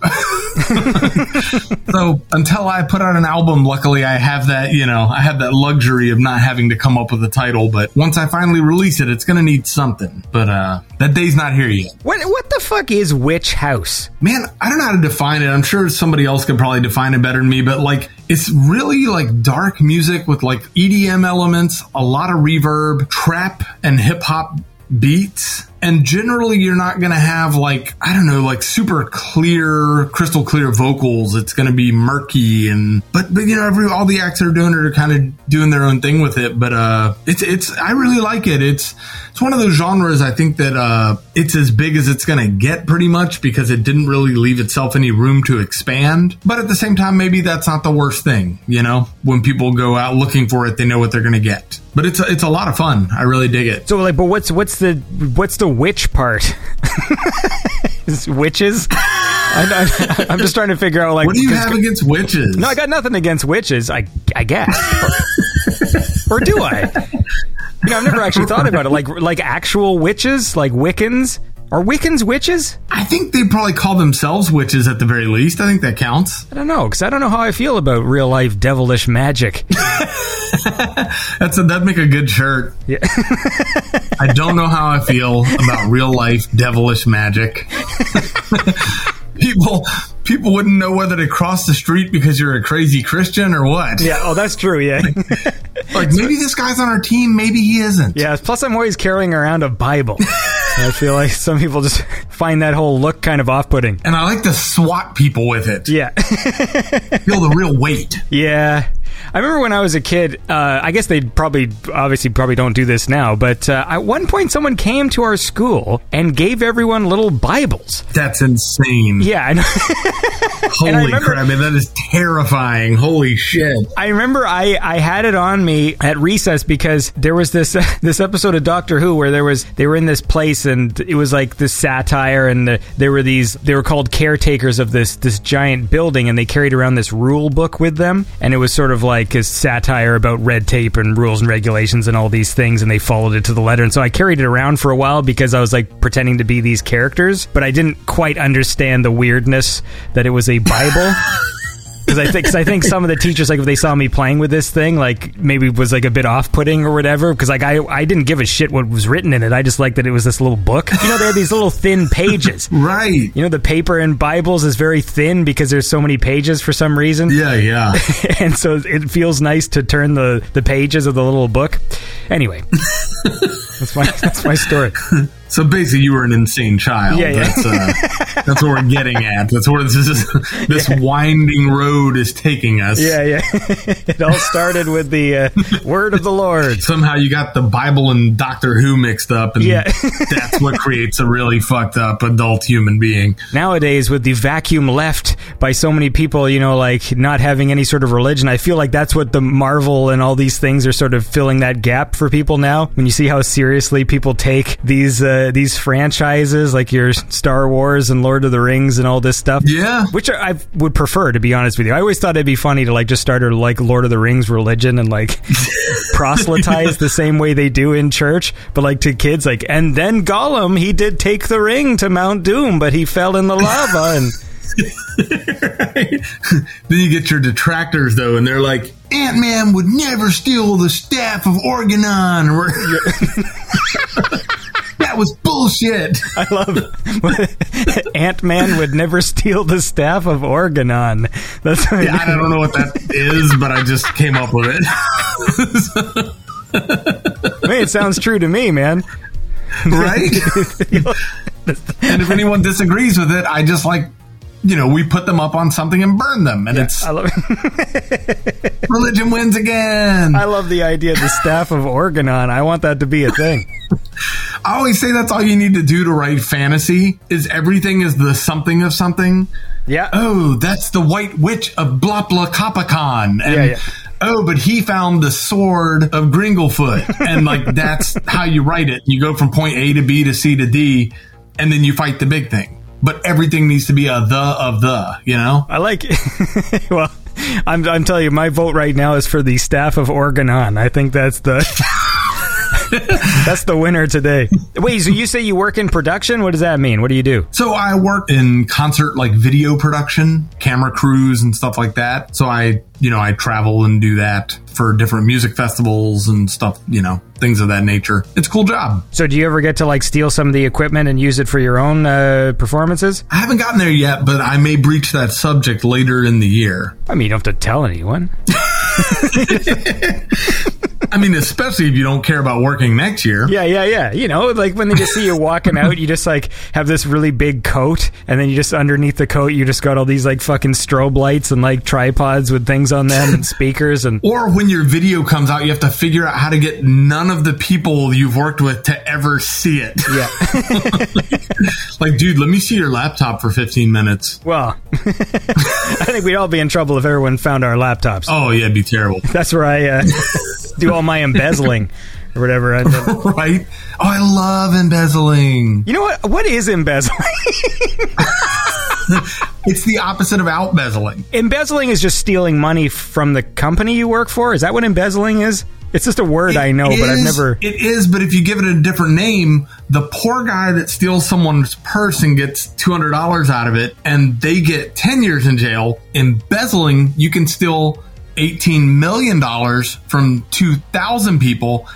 so until I put out an album, luckily I have that. You know, I have that luxury of not having to come up with a title. But once I finally release it, it's gonna need something. But uh, that day's not here yet. What what the fuck is Witch House? Man, I don't know how to define it. I'm sure somebody else could probably define it better than me, but like it's really like dark music with like EDM elements, a lot of reverb, trap and hip hop beats. And generally you're not going to have like, I don't know, like super clear, crystal clear vocals. It's going to be murky and, but, but you know, every, all the acts are doing it are kind of doing their own thing with it. But, uh, it's, it's, I really like it. It's, it's one of those genres I think that, uh, it's as big as it's going to get pretty much because it didn't really leave itself any room to expand. But at the same time, maybe that's not the worst thing, you know? When people go out looking for it, they know what they're going to get. But it's, a, it's a lot of fun. I really dig it. So like, but what's what's the what's the witch part? Witches? I, am just trying to figure out like What do you have against witches? No, I got nothing against witches. I I guess, or, or do I? You know, I've never actually thought about it. Like like actual witches, like Wiccans. Are Wiccans witches? I think they probably call themselves witches at the very least. I think that counts. I don't know because I don't know how I feel about real life devilish magic. That's a, that'd make a good shirt. Yeah. I don't know how I feel about real life devilish magic. people people wouldn't know whether to cross the street because you're a crazy Christian or what. yeah. Oh, that's true. Yeah. Like maybe this guy's on our team, maybe he isn't. Yeah. Plus, I'm always carrying around a Bible. I feel like some people just find that whole look kind of off-putting. And I like to swat people with it. Yeah. Feel the real weight. Yeah. I remember when I was a kid, uh, I guess they probably, obviously, probably don't do this now, but uh, at one point someone came to our school and gave everyone little Bibles. That's insane. Yeah, I know. Holy remember- crap, man, that is terrifying. Holy shit. I remember I, I had it on me at recess because there was this this episode of Doctor Who where there was they were in this place and it was like this satire and the, there were these they were called caretakers of this this giant building and they carried around this rule book with them and it was sort of like a satire about red tape and rules and regulations and all these things and they followed it to the letter and so I carried it around for a while because I was like pretending to be these characters but I didn't quite understand the weirdness that it was a Bible. Because I think, I think some of the teachers, like if they saw me playing with this thing, like maybe was like a bit off-putting or whatever. Because like I, I didn't give a shit what was written in it. I just liked that it was this little book. You know, they had these little thin pages. Right. You know, the paper in Bibles is very thin because there's so many pages for some reason. Yeah, yeah. and so it feels nice to turn the the pages of the little book. Anyway, that's my that's my story. So basically, you were an insane child. Yeah, yeah. That's, uh, that's what we're getting at. That's where this is, this winding road is taking us. Yeah, yeah. it all started with the uh, word of the Lord. Somehow you got the Bible and Doctor Who mixed up, and Yeah. that's what creates a really fucked up adult human being. nowadays with the vacuum left by so many people you know like not having any sort of religion i feel like that's what the marvel and all these things are sort of filling that gap for people now when you see how seriously people take these uh, these franchises like your star wars and lord of the rings and all this stuff Yeah. which I would prefer, to be honest with you. I always thought it'd be funny to like just start a like Lord of the Rings religion and like proselytize the same way they do in church, but like to kids, like and then Gollum he did take the ring to Mount Doom, but he fell in the lava and Then you get your detractors though, and they're like, Ant Man would never steal the staff of Organon. That was bullshit. I love it. Ant Man would never steal the staff of Organon. That's Yeah, I don't know what that is, but I just came up with it. I mean, it sounds true to me, man. right? and if anyone disagrees with it, I just like, you know, we put them up on something and burn them, and it's I love it. religion wins again. I love the idea of the staff of Organon. I want that to be a thing. I always say that's all you need to do to write fantasy is everything is the something of something. Yeah. Oh, that's the White Witch of Blopla Kapakon. And Yeah, yeah. oh, but he found the sword of Gringlefoot. And like that's how you write it. You go from point A to B to C to D, and then you fight the big thing. But everything needs to be a the of the, you know? I like it. well, I'm, I'm telling you, my vote right now is for the staff of Organon. I think that's the that's the winner today. Wait, so you say you work in production? What does that mean? What do you do? So I work in concert like video production, camera crews and stuff like that. So I, you know, I travel and do that for different music festivals and stuff, you know, things of that nature. It's a cool job. So do you ever get to like steal some of the equipment and use it for your own uh, performances? I haven't gotten there yet, but I may breach that subject later in the year. I mean, you don't have to tell anyone. I mean, especially if you don't care about working next year. Yeah, yeah, yeah. You know, like when they just see you walking out, you just like have this really big coat, and then you just underneath the coat, you just got all these like fucking strobe lights and like tripods with things on them and speakers and. Or when your video comes out, you have to figure out how to get none of the people you've worked with to ever see it. Yeah. like, dude, let me see your laptop for 15 minutes. Well, I think we'd all be in trouble if everyone found our laptops. Oh, yeah, it'd be terrible. That's where I uh, do all my embezzling or whatever. right? Oh, I love embezzling. You know what? What is embezzling? it's the opposite of outbezzling. Embezzling is just stealing money from the company you work for. Is that what embezzling is? It's just a word it I know, is, but I've never. It is, but if you give it a different name, the poor guy that steals someone's purse and gets two hundred dollars out of it, and they get ten years in jail. Embezzling, you can still $18 million from 2,000 people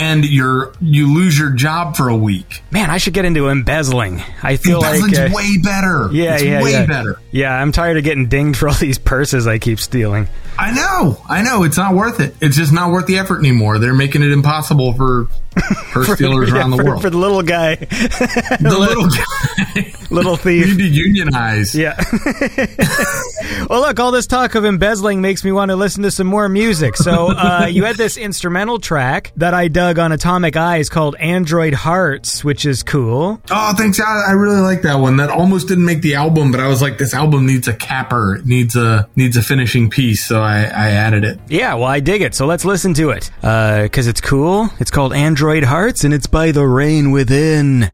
and you're you lose your job for a week. Man, I should get into embezzling. I feel Embezzling's like uh, way better. Yeah, it's yeah, way yeah. better. Yeah, I'm tired of getting dinged for all these purses I keep stealing. I know, I know. It's not worth it. It's just not worth the effort anymore. They're making it impossible for purse for, stealers yeah, around the for, world. For the little guy, the little guy little We thief. need to unionize. Yeah. well, look, all this talk of embezzling makes me want to listen to some more music. So, uh, you had this instrumental track that I dug on Atomic Eyes called Android Hearts, which is cool. Oh, thanks. I, I really like that one. That almost didn't make the album, but I was like, this album needs a capper. It needs a needs a finishing piece, so I, I added it. Yeah, well, I dig it. So let's listen to it. Uh, cause it's cool. It's called Android Hearts and it's by The Rain Within.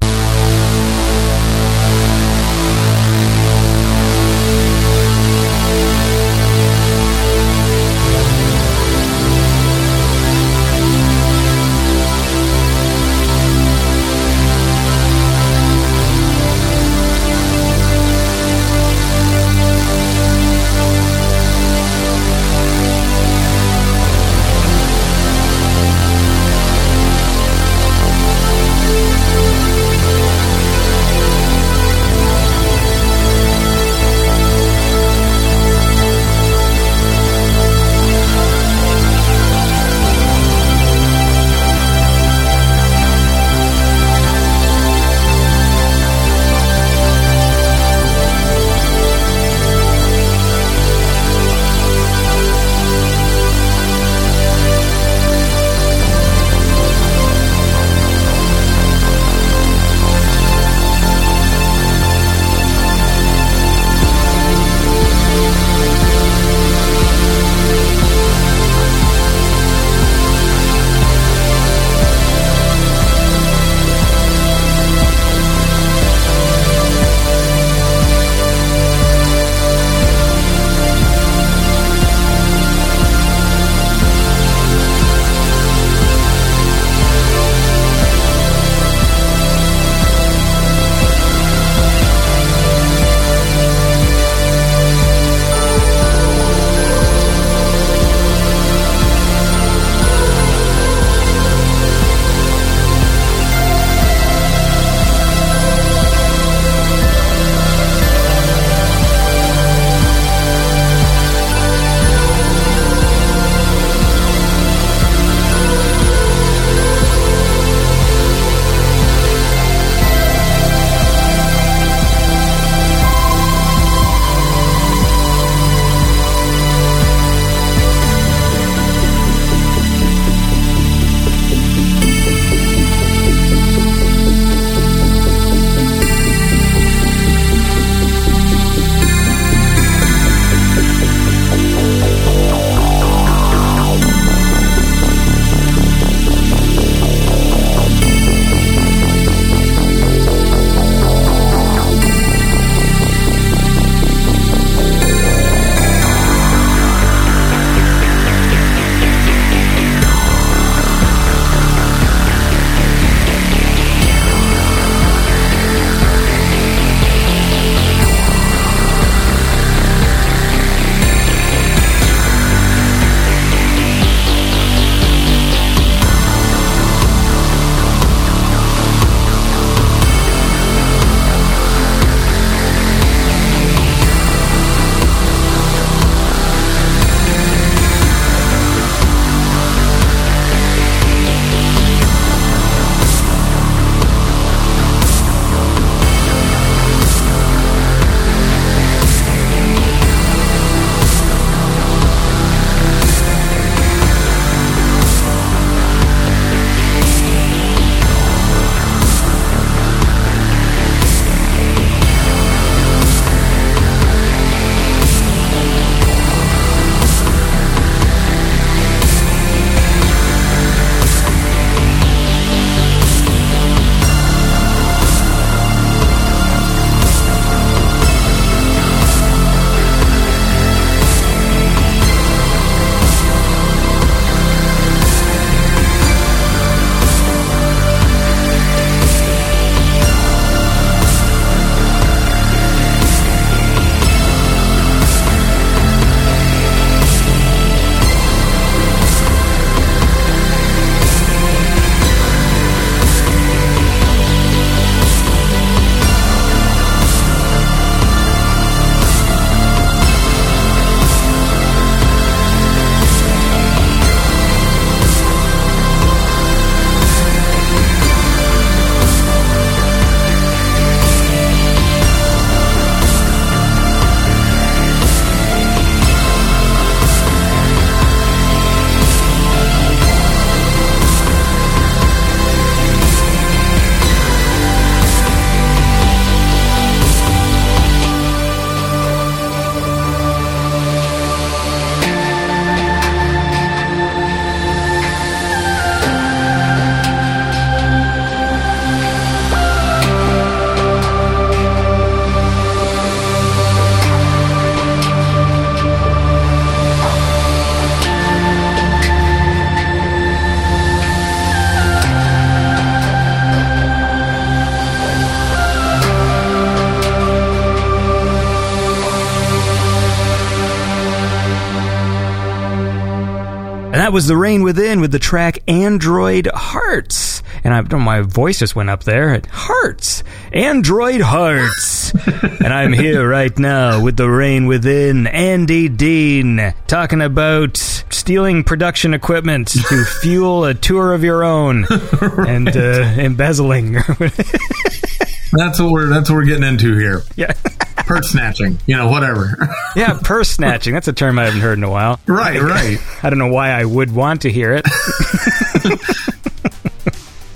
Was The Rain Within with the track Android Hearts. And I, my voice just went up there. Hearts. Android Hearts. and I'm here right now with The Rain Within. Andy Deane talking about stealing production equipment to fuel a tour of your own and uh, embezzling. That's what we're that's what we're getting into here. yeah. Purse snatching, you know, whatever. Yeah, purse snatching. That's a term I haven't heard in a while. right, right. I don't know why I would want to hear it.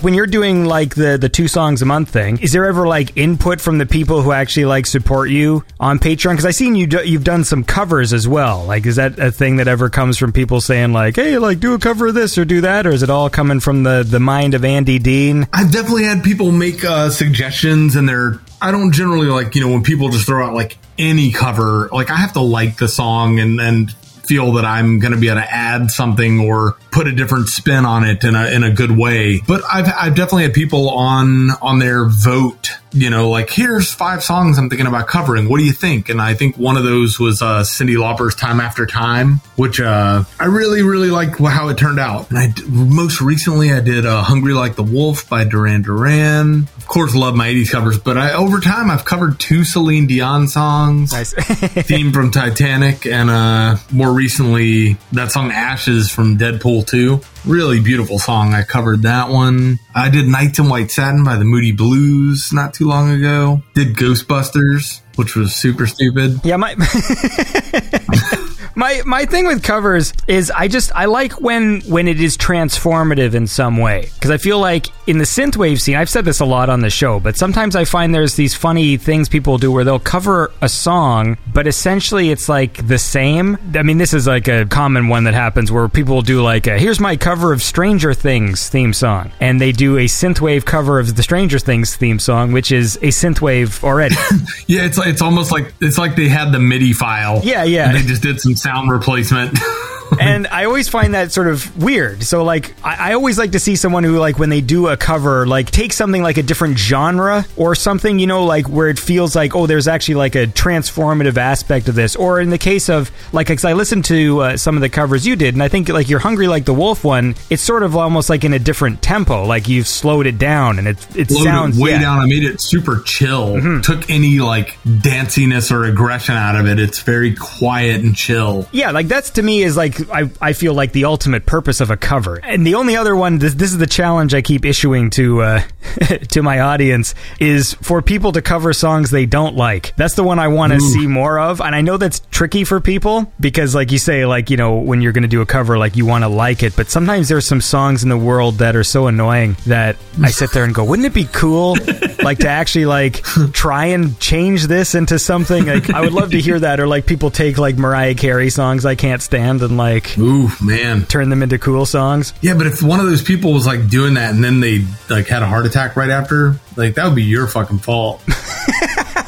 when you're doing like the the two songs a month thing, is there ever like input from the people who actually like support you on Patreon? Because I've seen you do, you've done some covers as well. Like, is that a thing that ever comes from people saying like, "Hey, like do a cover of this or do that," or is it all coming from the the mind of Andy Deane? I've definitely had people make uh, suggestions, and they're. I don't generally like you know when people just throw out like any cover. Like I have to like the song and and feel that I'm going to be able to add something or put a different spin on it in a in a good way. But I've I've definitely had people on on their vote. You know, like here's five songs I'm thinking about covering. What do you think? And I think one of those was uh, Cyndi Lauper's "Time After Time," which uh, I really really liked how it turned out. And I d- most recently I did uh, "Hungry Like the Wolf" by Duran Duran. Of course, love my '80s covers, but I over time I've covered two Celine Dion songs Nice. theme from Titanic, and uh, more recently that song "Ashes" from Deadpool 2. Really beautiful song. I covered that one. I did "Nights in White Satin" by the Moody Blues not too long ago. Did "Ghostbusters," which was super stupid. Yeah, my my my thing with covers is I just I like when when it is transformative in some way because I feel like in the synthwave scene I've said this a lot on the show, but sometimes I find there's these funny things people do where they'll cover a song, but essentially it's like the same. I mean, this is like a common one that happens where people do like a, here's my cover of Stranger Things theme song, and they do a synthwave cover of the Stranger Things theme song, which is a synthwave already. Yeah, it's it's almost like it's like they had the MIDI file. Yeah, yeah. And they just did some sound replacement. and I always find that sort of weird. So like I, I always like to see someone who like when they do a cover, like take something like a different genre or something, you know, like where it feels like oh, there's actually like a transformative aspect of this. Or in the case of like, because I listened to uh, some of the covers you did, and I think like you're hungry like the wolf one, it's sort of almost like in a different tempo, like you've slowed it down, and it it Slowed sounds it way yeah. Mm-hmm. down. I made it super chill. Took any like danciness or aggression out of it. It's very quiet and chill. Yeah, like that's to me is like I, I feel like the ultimate purpose of a cover. And the only other one this, this is the challenge I keep issuing to uh, to my audience is for people to cover songs they don't like. That's the one I want to see more of. And I know that's tricky for people because like you say like, you know, when you're going to do a cover like you want to like it, but sometimes there's some songs in the world that are so annoying that I sit there and go, wouldn't it be cool like to actually like try and change this into something like I would love to hear that or like people take like Mariah Carey songs I can't stand and like Ooh, man. turn them into cool songs. Yeah, but if one of those people was like doing that and then they like had a heart attack right after, like that would be your fucking fault.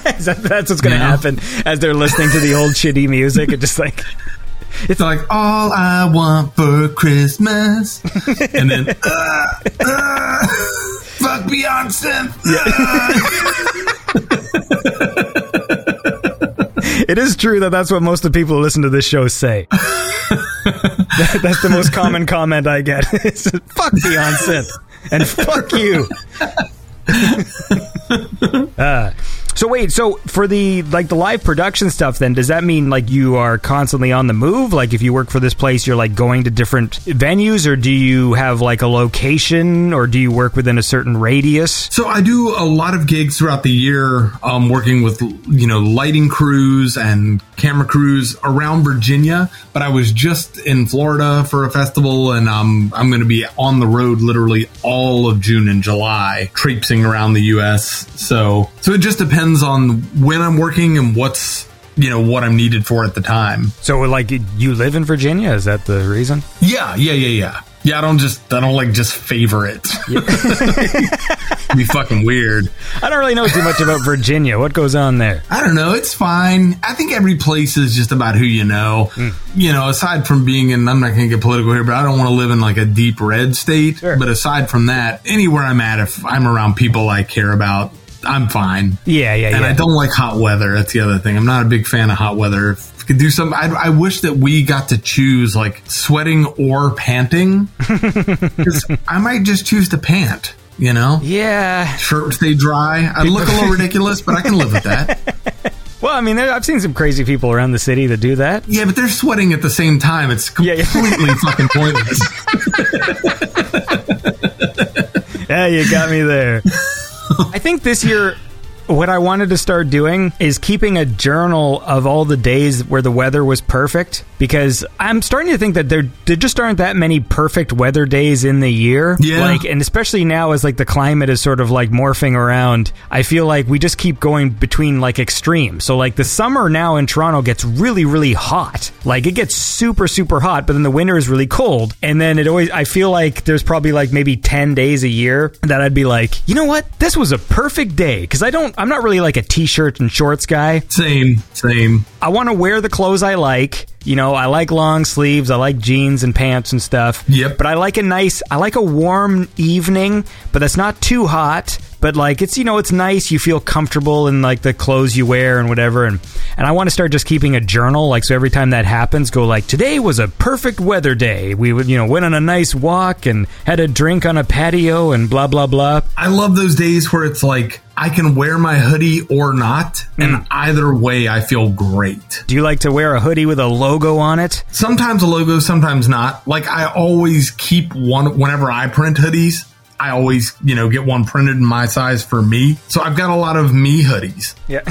That- That's what's going to Yeah. happen as they're listening to the old shitty music and just like It's like all I want for Christmas, and then uh, uh, fuck Beyonce. It is true that that's what most of the people who listen to this show say. That- that's the most common comment I get. It's, fuck Beyonce and fuck you. Uh, so wait, so for the like the live production stuff, then does that mean like you are constantly on the move? Like if you work for this place, you're like going to different venues, or do you have like a location, or do you work within a certain radius? So I do a lot of gigs throughout the year, um, working with you know lighting crews and camera crews around Virginia. But I was just in Florida for a festival, and um, I'm going to be on the road literally all of June and July, traipsing around the U.S. So so it just depends on when I'm working and what's you know what I'm needed for at the time. So like you live in Virginia? Is that the reason? Yeah, yeah, yeah, yeah. Yeah, I don't just I don't like just favor it. be fucking weird. I don't really know too much about Virginia. What goes on there? I don't know. It's fine. I think every place is just about who you know. Hmm. You know, aside from being in, I'm not going to get political here, but I don't want to live in like a deep red state. Sure. But aside from that, anywhere I'm at, if I'm around people I care about, I'm fine. Yeah, yeah, yeah. And yeah. I don't like hot weather. That's the other thing. I'm not a big fan of hot weather. Could do some. I, I wish that we got to choose like sweating or panting. Because I might just choose to pant. You know, Yeah. shirt stay dry. I look a little ridiculous, but I can live with that. Well, I mean, there, I've seen some crazy people around the city that do that. Yeah, but they're sweating at the same time. It's Yeah, yeah. completely fucking pointless. Yeah, you got me there. I think this year, what I wanted to start doing is keeping a journal of all the days where the weather was perfect because I'm starting to think that there, there just aren't that many perfect weather days in the year. Yeah. Like, and especially now as like the climate is sort of like morphing around, I feel like we just keep going between like extremes. So like the summer now in Toronto gets really, really hot. Like it gets super, super hot, but then the winter is really cold. And then it always, I feel like there's probably like maybe 10 days a year that I'd be like, you know what? This was a perfect day. Cause I don't, I'm not really like a t-shirt and shorts guy. Same, same. I want to wear the clothes I like. You know, I like long sleeves. I like jeans and pants and stuff. Yep. But I like a nice, I like a warm evening, but that's not too hot. But like it's you know it's nice. You feel comfortable in like the clothes you wear and whatever. And and I want to start just keeping a journal. Like so every time that happens, go like today was a perfect weather day. We would you know went on a nice walk and had a drink on a patio and blah blah blah. I love those days where it's like I can wear my hoodie or not, and mm. either way, I feel great. Do you like to wear a hoodie with a logo on it? Sometimes a logo, sometimes not. Like I always keep one whenever I print hoodies. I always, you know, get one printed in my size for me. So I've got a lot of me hoodies. Yeah.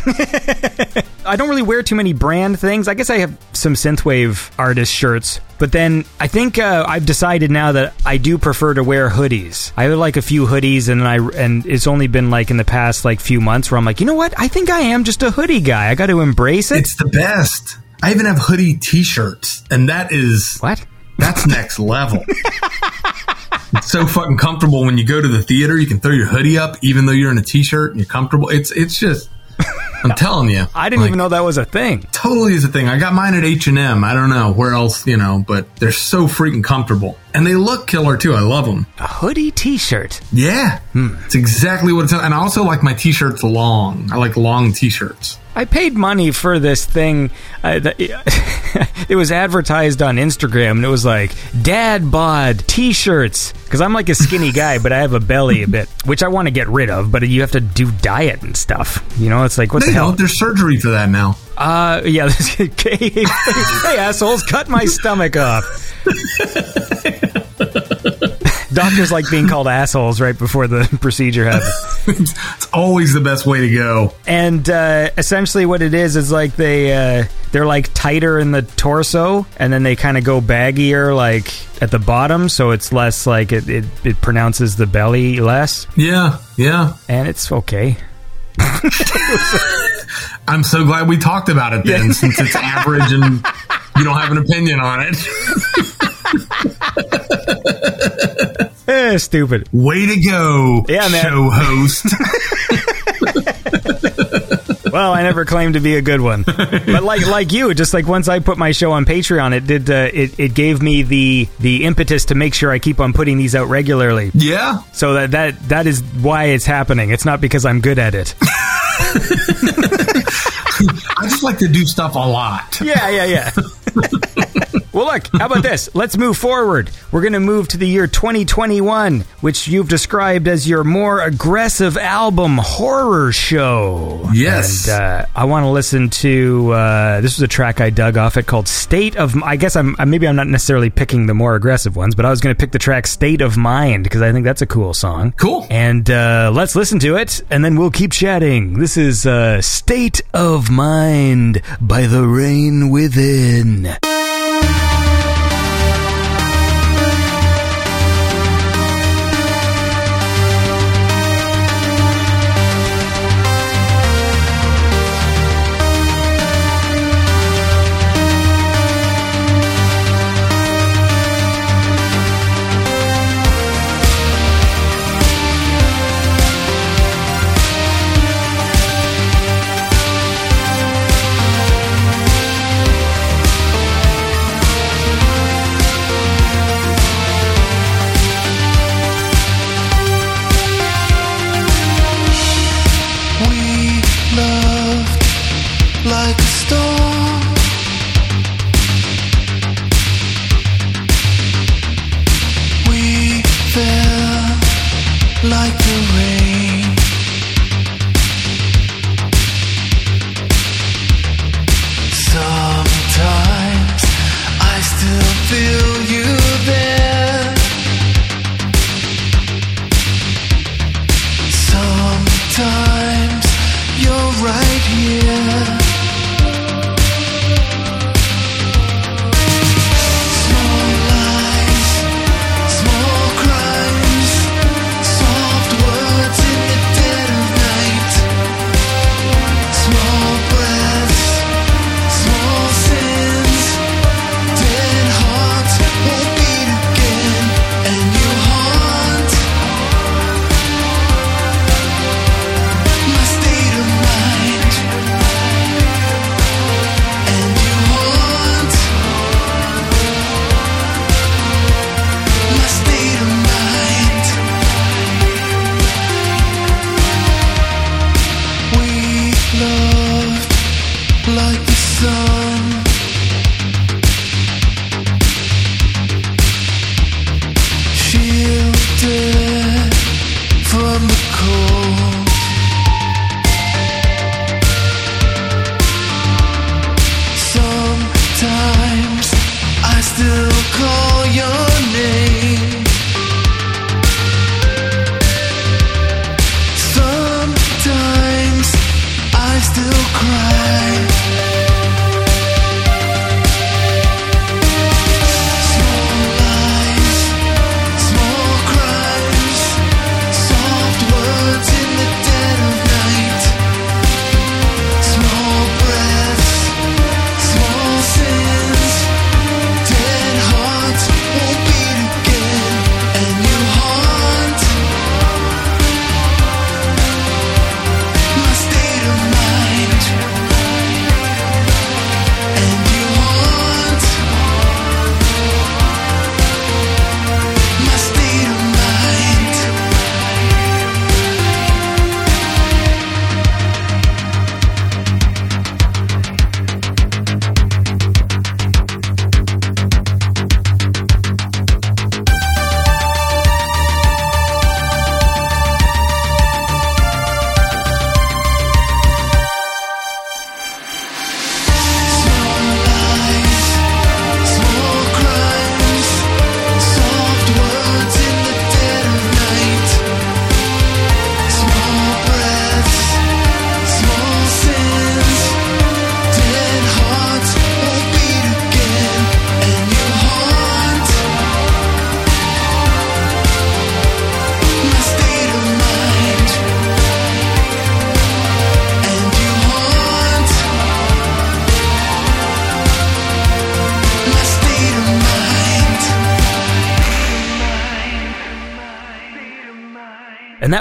I don't really wear too many brand things. I guess I have some synthwave artist shirts, but then I think uh, I've decided now that I do prefer to wear hoodies. I have like a few hoodies, and I and it's only been like in the past like few months where I'm like, you know what? I think I am just a hoodie guy. I got to embrace it. It's the best. I even have hoodie t-shirts, and that is what? That's next level. it's so fucking comfortable when you go to the theater. You can throw your hoodie up, even though you're in a t-shirt and you're comfortable. It's it's just. I'm telling you. I didn't like, even know that was a thing. Totally is a thing. I got mine at H and M. I don't know where else, you know, but they're so freaking comfortable, and they look killer too. I love them. A hoodie T-shirt. Yeah, hmm. it's exactly what it's. And I also like my t-shirts long. I like long t-shirts. I paid money for this thing. Uh, that, it was advertised on Instagram, and it was like dad bod T-shirts because I'm like a skinny guy, but I have a belly a bit, which I want to get rid of. But you have to do diet and stuff. You know, it's like what They the hell? don't. There's surgery for that now. Uh, yeah. hey, assholes, cut my stomach off. Doctors like being called assholes right before the procedure happens. it's always the best way to go. and uh, essentially what it is is like they uh, they're like tighter in the torso and then they kind of go baggier like at the bottom so it's less like it, it, it pronounces the belly less Yeah, yeah. and it's okay I'm so glad we talked about it then, since it's average and you don't have an opinion on it. eh, stupid Way to go, Yeah, man. show host. well i never claimed to be a good one but like like you just like once i put my show on patreon it did uh, it, it gave me the the impetus to make sure i keep on putting these out regularly yeah, so that that that is why it's happening it's not because i'm good at it I just like to do stuff a lot. Yeah, yeah, yeah. well, look, how about this? Let's move forward. We're going to move to the year 2021, which you've described as your more aggressive album horror show. Yes. And uh, I want to listen to uh, this was a track I dug off it called State of I guess I'm uh, maybe I'm not necessarily picking the more aggressive ones, but I was going to pick the track State of Mind because I think that's a cool song. Cool. And uh, let's listen to it, and then we'll keep chatting. This is uh, State of Mind by The Rain Within.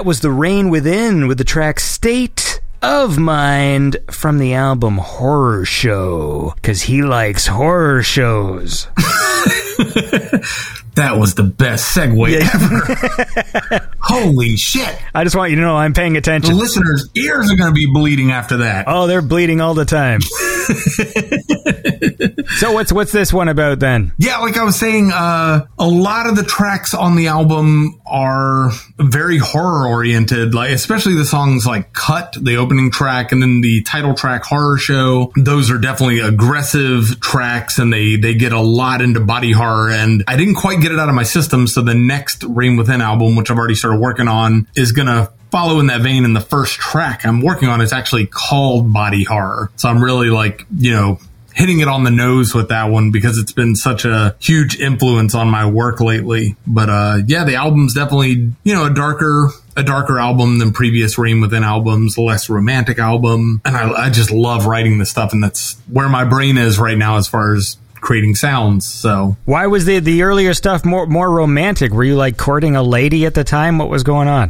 That was The Rain Within with the track State of Mind from the album Horror Show. Because he likes horror shows. That was the best segue ever. Holy shit. I just want you to know I'm paying attention. The listeners' ears are going to be bleeding after that. Oh, they're bleeding all the time. so what's what's this one about then? Yeah, like I was saying, uh, a lot of the tracks on the album are very horror oriented, like especially the songs like Cut, the opening track, and then the title track Horror Show. Those are definitely aggressive tracks and they, they get a lot into body horror and I didn't quite get it out of my system. So the next Rain Within album, which I've already started working on, is gonna follow in that vein. And the first track I'm working on is actually called Body Horror. So I'm really like, you know, hitting it on the nose with that one because it's been such a huge influence on my work lately. But uh yeah, the album's definitely, you know, a darker a darker album than previous Rain Within albums, less romantic album. And I, I just love writing this stuff and that's where my brain is right now as far as creating sounds. So Why was the the earlier stuff more more romantic? Were you like courting a lady at the time? What was going on?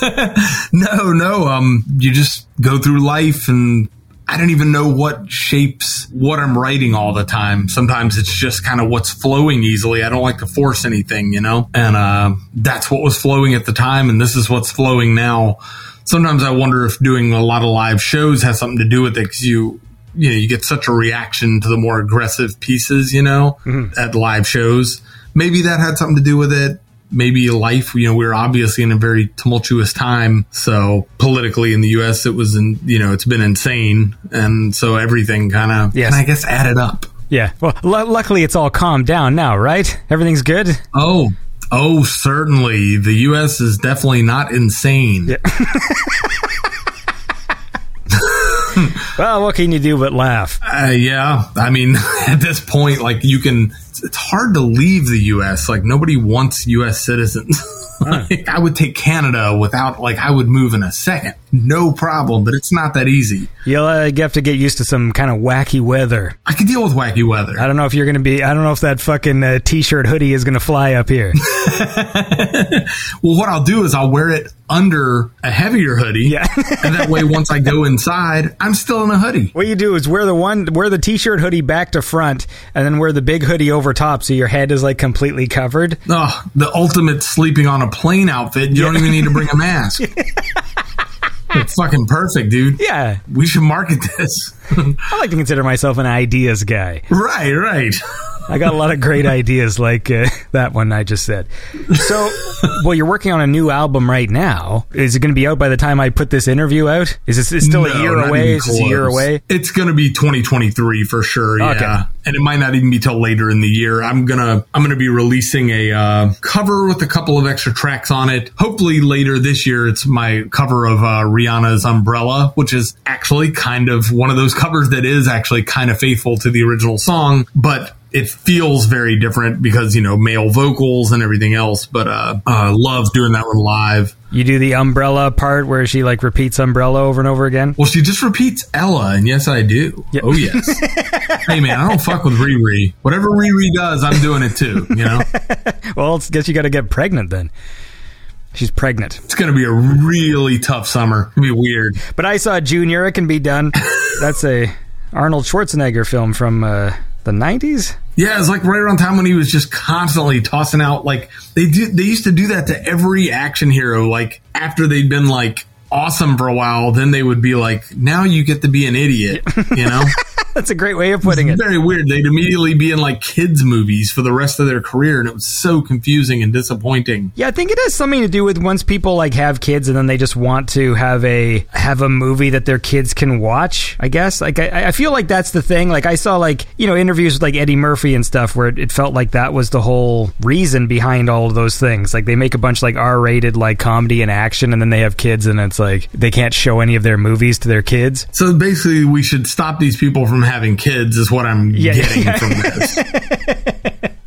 no, no, um you just go through life and I don't even know what shapes what I'm writing all the time. Sometimes it's just kind of what's flowing easily. I don't like to force anything, you know? And uh, that's what was flowing at the time, and this is what's flowing now. Sometimes I wonder if doing a lot of live shows has something to do with it because you. You know, you get such a reaction to the more aggressive pieces, you know, at live shows. Maybe that had something to do with it maybe life you know we were obviously in a very tumultuous time so politically in the us it was in you know it's been insane and so everything kind of Yes. i guess added up yeah. Well, lu luckily it's all calmed down now, right? Everything's good. oh oh certainly the us is definitely not insane Well, what can you do but laugh? Uh, yeah, I mean, at this point, like you can, it's hard to leave the U.S. Like nobody wants U.S. citizens. like, I would take Canada without, like, I would move in a second, no problem. But it's not that easy. You'll uh, you have to get used to some kind of wacky weather. I can deal with wacky weather. I don't know if you're going to be. I don't know if that fucking uh, t-shirt hoodie is going to fly up here. Well, what I'll do is I'll wear it under a heavier hoodie, Yeah. and that way, once I go inside, I'm still in a hoodie. What you do is wear the one, wear the t-shirt hoodie back to front, and then wear the big hoodie over top, so your head is like completely covered. Oh, the ultimate sleeping on a plane outfit. You don't even need to bring a mask. It's fucking perfect, dude. Yeah, We should market this. I like to consider myself an ideas guy. right, right. I got a lot of great ideas like uh, that one I just said. So, well, you're working on a new album right now. Is it going to be out by the time I put this interview out? Is this it's still a year away? Is a year away? It's going to be 2023 for sure. Yeah. Okay. And it might not even be till later in the year. I'm going to, I'm to be releasing a uh, cover with a couple of extra tracks on it. Hopefully later this year, it's my cover of uh, Rihanna's Umbrella, which is actually kind of one of those covers that is actually kind of faithful to the original song, but it feels very different because, you know, male vocals and everything else. But, uh, uh, loves doing that one live. You do the umbrella part where she like repeats umbrella over and over again. Well, she just repeats Ella, and yes, I do. Yeah. Oh, yes. hey, man, I don't fuck with Riri. Whatever Riri does, I'm doing it too. You know, Well, I guess you got to get pregnant then. She's pregnant. it's going to be a really tough summer. It's going to be weird. But I saw Junior. It can be done. That's a Arnold Schwarzenegger film from uh, the '90s. Yeah, it's like right around time when he was just constantly tossing out like they do. They used to do that to every action hero. Like after they'd been like awesome for a while, then they would be like, "Now you get to be an idiot." You know. That's a great way of putting it. It's very weird. They'd immediately be in like kids' movies for the rest of their career, and it was so confusing and disappointing. Yeah, I think it has something to do with once people like have kids and then they just want to have a have a movie that their kids can watch. I guess like I, I feel like that's the thing. Like I saw like you know interviews with like Eddie Murphy and stuff where it, it felt like that was the whole reason behind all of those things. Like they make a bunch like R rated like comedy and action, and then they have kids, and it's like they can't show any of their movies to their kids. So basically, we should stop these people from having kids. Is what I'm Yeah, getting yeah. from this.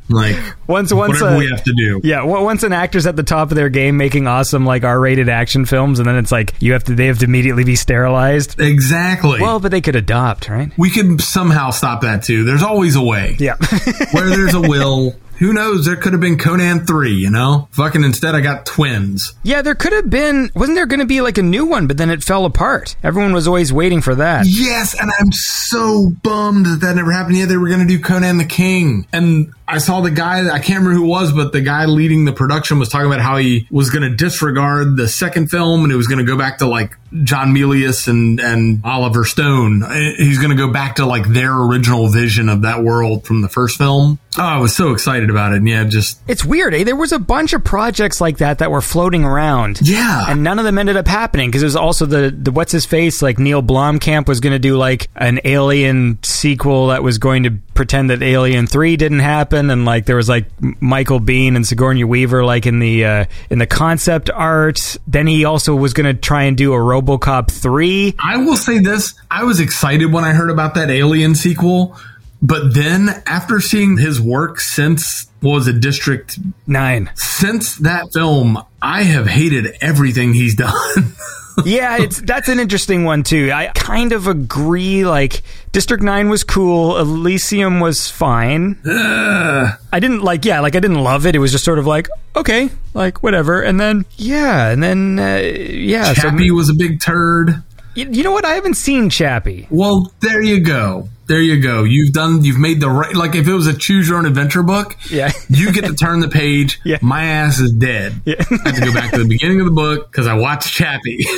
like Once once whatever we have to do. Yeah, once an actor's at the top of their game making awesome like R-rated action films, and then it's like you have to they have to immediately be sterilized. Exactly. Well, but they could adopt, right? we could somehow stop that too. There's always a way. Yeah. Where there's a will, who knows? There could have been Conan three. You know, fucking instead I got twins. yeah, there could have been wasn't there going to be like a new one, but then it fell apart. Everyone was always waiting for that. Yes, and I'm so bummed that that never happened. Yeah, they were going to do Conan the King, and I saw the guy. I can't remember who it was, but the guy leading the production was talking about how he was going to disregard the second film, and it was going to go back to like John Milius and and Oliver Stone. He's going to go back to like their original vision of that world from the first film. Oh, I was so excited about it, and yeah, just It's weird, eh? There was a bunch of projects like that that were floating around. Yeah. And none of them ended up happening because it was also the, the what's his face like Neil Blomkamp was going to do like an Alien sequel that was going to pretend that Alien 3 didn't happen and like there was like Michael Biehn and Sigourney Weaver like in the uh, in the concept art. Then he also was going to try and do a RoboCop 3. I will say this: I was excited when I heard about that Alien sequel, but then after seeing his work since what was it District 9. since that film, I have hated everything he's done. yeah, it's that's an interesting one too. I kind of agree. Like District Nine was cool, Elysium was fine. I didn't like, yeah, like I didn't love it. It was just sort of like, okay, like whatever. And then, yeah, and then, uh, yeah. so- Chappie was a big turd. you, you know what? I haven't seen Chappie. Well, there you go. There you go. You've done. You've made the right. Like if it was a choose your own adventure book, Yeah. you get to turn the page. Yeah. My ass is dead. Yeah. I have to go back to the beginning of the book because I watched Chappie.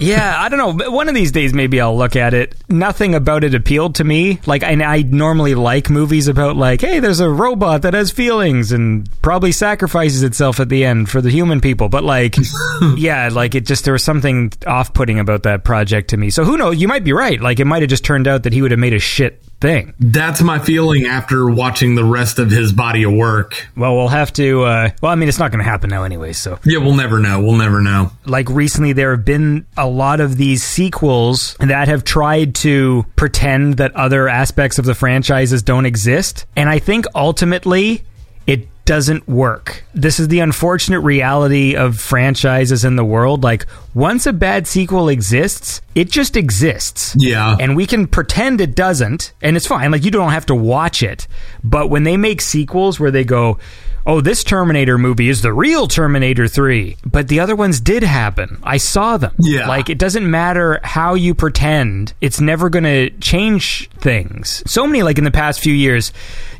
Yeah, I don't know. One of these days, maybe I'll look at it. Nothing about it appealed to me. Like, I, I normally like movies about like, hey, there's a robot that has feelings and probably sacrifices itself at the end for the human people. But like, yeah, like it just there was something off-putting about that project to me. So who knows? You might be right. Like, it might have just turned out that he would have made a shit thing. That's my feeling after watching the rest of his body of work. Well, we'll have to. Uh, well, I mean, it's not going to happen now, anyway. So Yeah, we'll never know. We'll never know. like recently there have been a lot of these sequels that have tried to pretend that other aspects of the franchises don't exist and i think ultimately it doesn't work this is the unfortunate reality of franchises in the world like once a bad sequel exists it just exists Yeah. and we can pretend it doesn't and it's fine like you don't have to watch it but when they make sequels where they go oh, this Terminator movie is the real Terminator 3. But the other ones did happen. I saw them. Yeah. Like, it doesn't matter how you pretend, it's never going to change things. So many, like, in the past few years,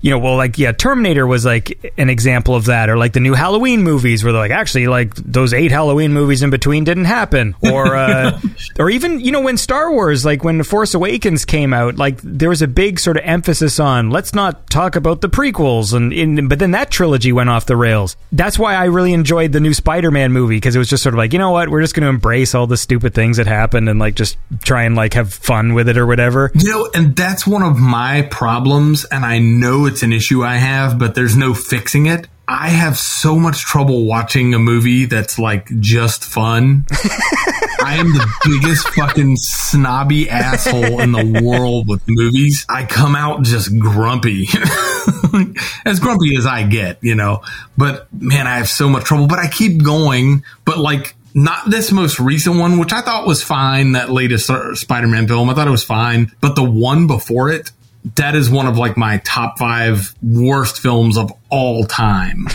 you know, well, like, yeah, Terminator was like an example of that, or like the new Halloween movies where they're like, actually, like, those eight Halloween movies in between didn't happen. Or, uh, or even, you know, when Star Wars, like, when The Force Awakens came out, like, there was a big sort of emphasis on let's not talk about the prequels. And, in, but then that trilogy went off the rails. That's why I really enjoyed the new Spider Man movie because it was just sort of like, you know what, we're just going to embrace all the stupid things that happened and, like, just try and, like, have fun with it or whatever. You know, and that's one of my problems, and I know it's an issue I have, but there's no fixing it. I have so much trouble watching a movie that's like just fun. I am the biggest fucking snobby asshole in the world with movies. I come out just grumpy. as grumpy as I get, you know. But man, I have so much trouble. But I keep going. But like not this most recent one, which I thought was fine, that latest Spider Man film. I thought it was fine. But the one before it, that is one of like my top five worst films of all time.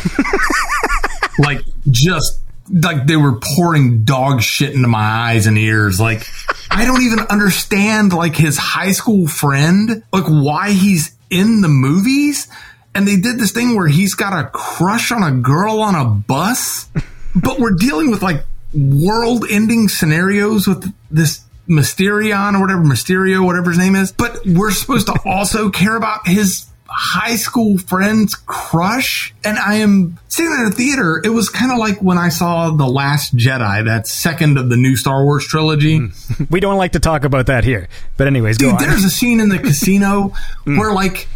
like just like they were pouring dog shit into my eyes and ears. Like I don't even understand like his high school friend, like why he's in the movies. And they did this thing where he's got a crush on a girl on a bus, but we're dealing with like world ending scenarios with this Mysterion or whatever, Mysterio, whatever his name is. But we're supposed to also care about his high school friend's crush. And I am sitting in a theater. It was kind of like when I saw The Last Jedi, that second of the new Star Wars trilogy. Hmm. We don't like to talk about that here. But, anyways, go Dude, on. there's a scene in the casino hmm. where like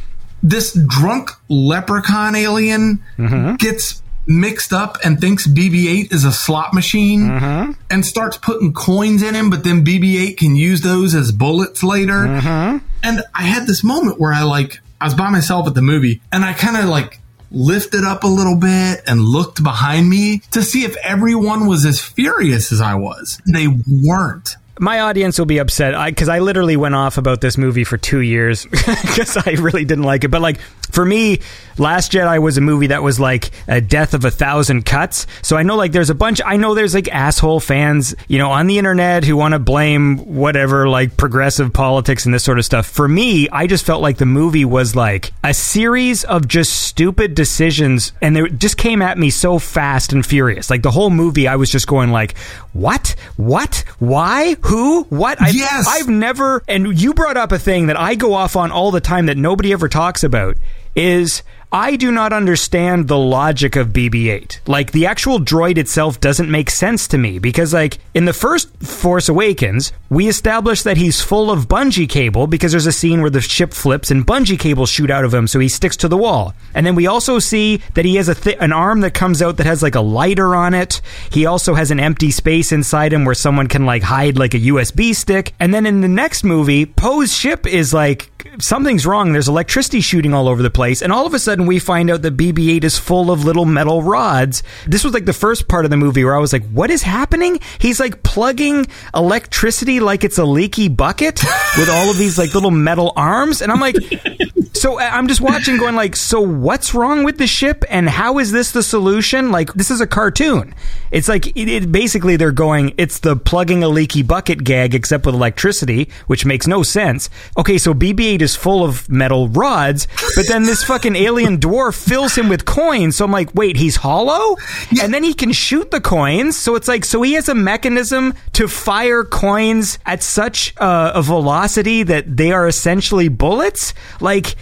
this drunk leprechaun alien mm-hmm. gets mixed up and thinks BB-8 is a slot machine mm-hmm. and starts putting coins in him, but then BB-8 can use those as bullets later. Mm-hmm. And I had this moment where I like I was by myself at the movie and I kind of like lifted up a little bit and looked behind me to see if everyone was as furious as I was. They weren't. My audience will be upset because I, literally went off about this movie for two years because I really didn't like it. But like for me, Last Jedi was a movie that was like a death of a thousand cuts. So I know like there's a bunch. I know there's like asshole fans, you know, on the internet who want to blame whatever like progressive politics and this sort of stuff. For me, I just felt like the movie was like a series of just stupid decisions, and they just came at me so fast and furious. Like the whole movie, I was just going like, what, what, why, who, what? I, Yes. I've never. And you brought up a thing that I go off on all the time that nobody ever talks about. Is I do not understand the logic of BB-8. Like the actual droid itself doesn't make sense to me because like in the first Force Awakens, we establish that he's full of bungee cable because there's a scene where the ship flips and bungee cables shoot out of him so he sticks to the wall. And then we also see that he has a th- an arm that comes out that has like a lighter on it. He also has an empty space inside him where someone can like hide like a USB stick. And then in the next movie, Poe's ship is like something's wrong. There's electricity shooting all over the place. And all of a sudden we find out that BB 8 is full of little metal rods. This was like the first part of the movie where I was like, what is happening? He's like plugging electricity like it's a leaky bucket with all of these like little metal arms. And I'm like, so I'm just watching going like, so what's wrong with the ship and how is this the solution? Like, this is a cartoon. It's like, it, it basically they're going, it's the plugging a leaky bucket gag except with electricity, which makes no sense. Okay, so BB-8 is full of metal rods, but then this fucking alien dwarf fills him with coins. So I'm like, wait, he's hollow? And then he can shoot the coins. So it's like, so he has a mechanism to fire coins at such uh, a velocity that they are essentially bullets? Like,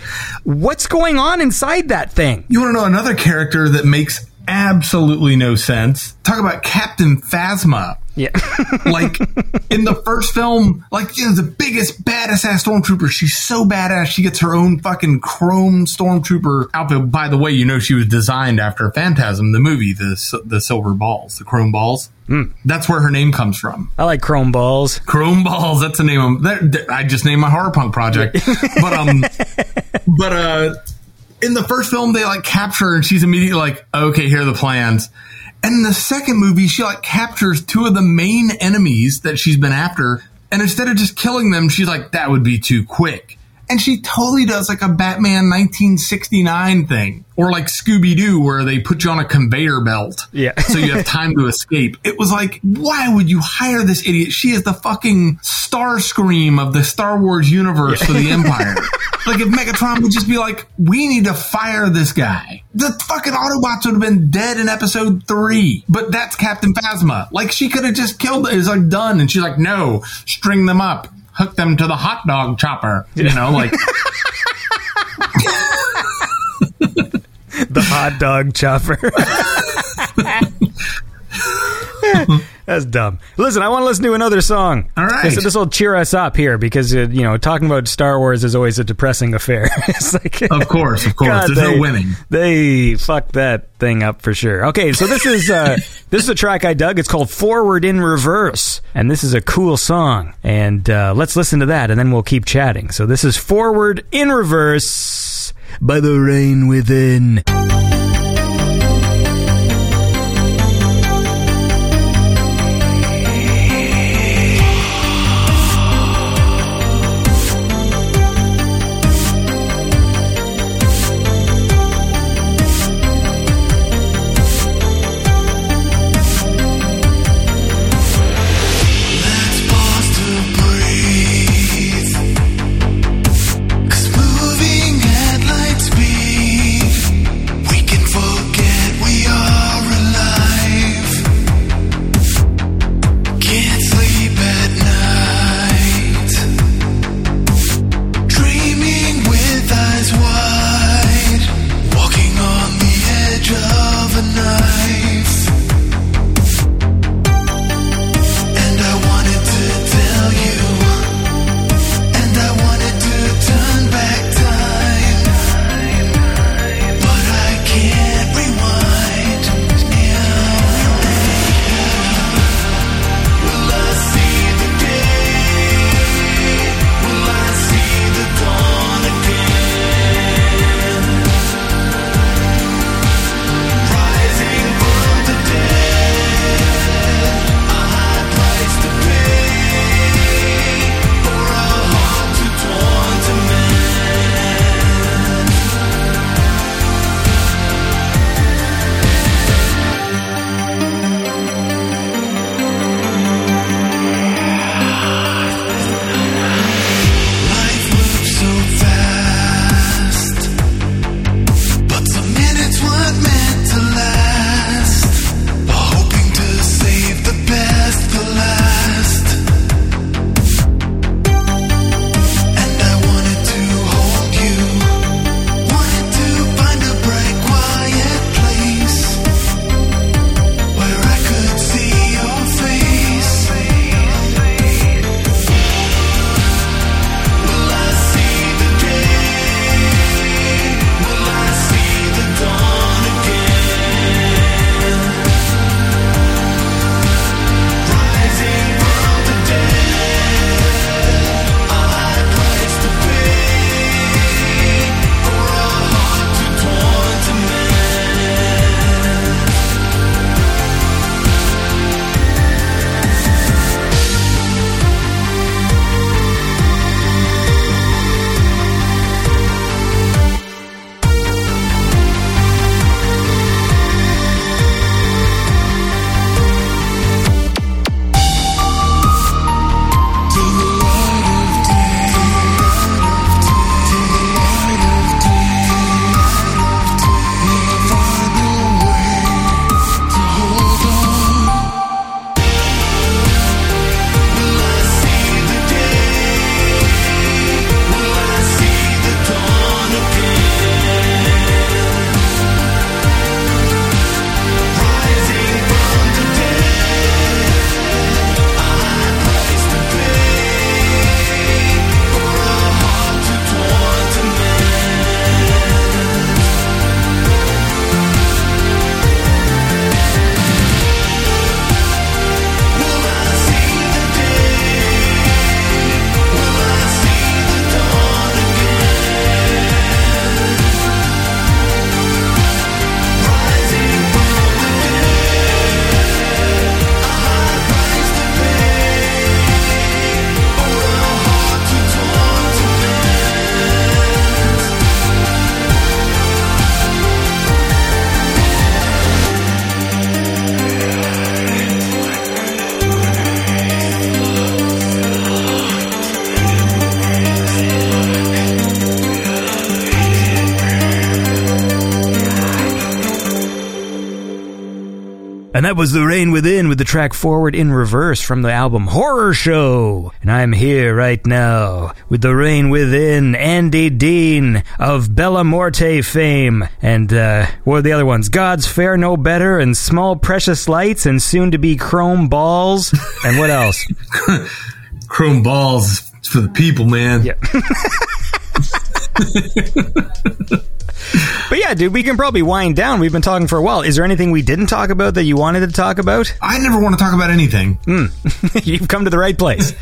what's going on inside that thing? You want to know another character that makes absolutely no sense? Talk about Captain Phasma. Yeah. like in the first film, like you know, the biggest baddest ass stormtrooper. She's so badass. She gets her own fucking chrome stormtrooper outfit. By the way, you know she was designed after Phantasm, the movie, the the silver balls, the chrome balls. That's where her name comes from. I like chrome balls. Chrome balls. That's the name of that. that- I just named my horror punk project. but um, but uh, in the first film they like capture her and she's immediately like, okay, here are the plans. And in the second movie, she like captures two of the main enemies that she's been after, and instead of just killing them, she's like, that would be too quick. And she totally does like a Batman 1969 thing, or like Scooby Doo, where they put you on a conveyor belt, Yeah. so you have time to escape. It was like, why would you hire this idiot? She is the fucking Starscream of the Star Wars universe for the Empire. like if Megatron would just be like, we need to fire this guy. The fucking Autobots would have been dead in episode three. But that's Captain Phasma. Like she could have just killed it. It's like done. And she's like, no, string them up. Hook them to the hot dog chopper. You know, like the hot dog chopper. That's dumb. Listen, I want to listen to another song. All right. This, this will cheer us up here because, uh, you know, talking about Star Wars is always a depressing affair. it's like, Of course, of course. God, There's they, no winning. They fucked that thing up for sure. Okay, so this is uh, this is a track I dug. It's called "Forward in Reverse," and this is a cool song. And uh, let's listen to that, and then we'll keep chatting. So this is "Forward in Reverse" by the Rain Within. Was The Rain Within with the track Forward in Reverse from the album Horror Show. And I'm here right now with The Rain Within, Andy Deane of Bella Morte fame. And, uh, what are the other ones? God's Fair No Better and Small Precious Lights and soon to be Chrome Balls. And what else? Chrome balls for the people, man. Yeah. Yeah, dude, we can probably wind down. We've been talking for a while. Is there anything we didn't talk about that you wanted to talk about? I never want to talk about anything. Hmm. You've come to the right place.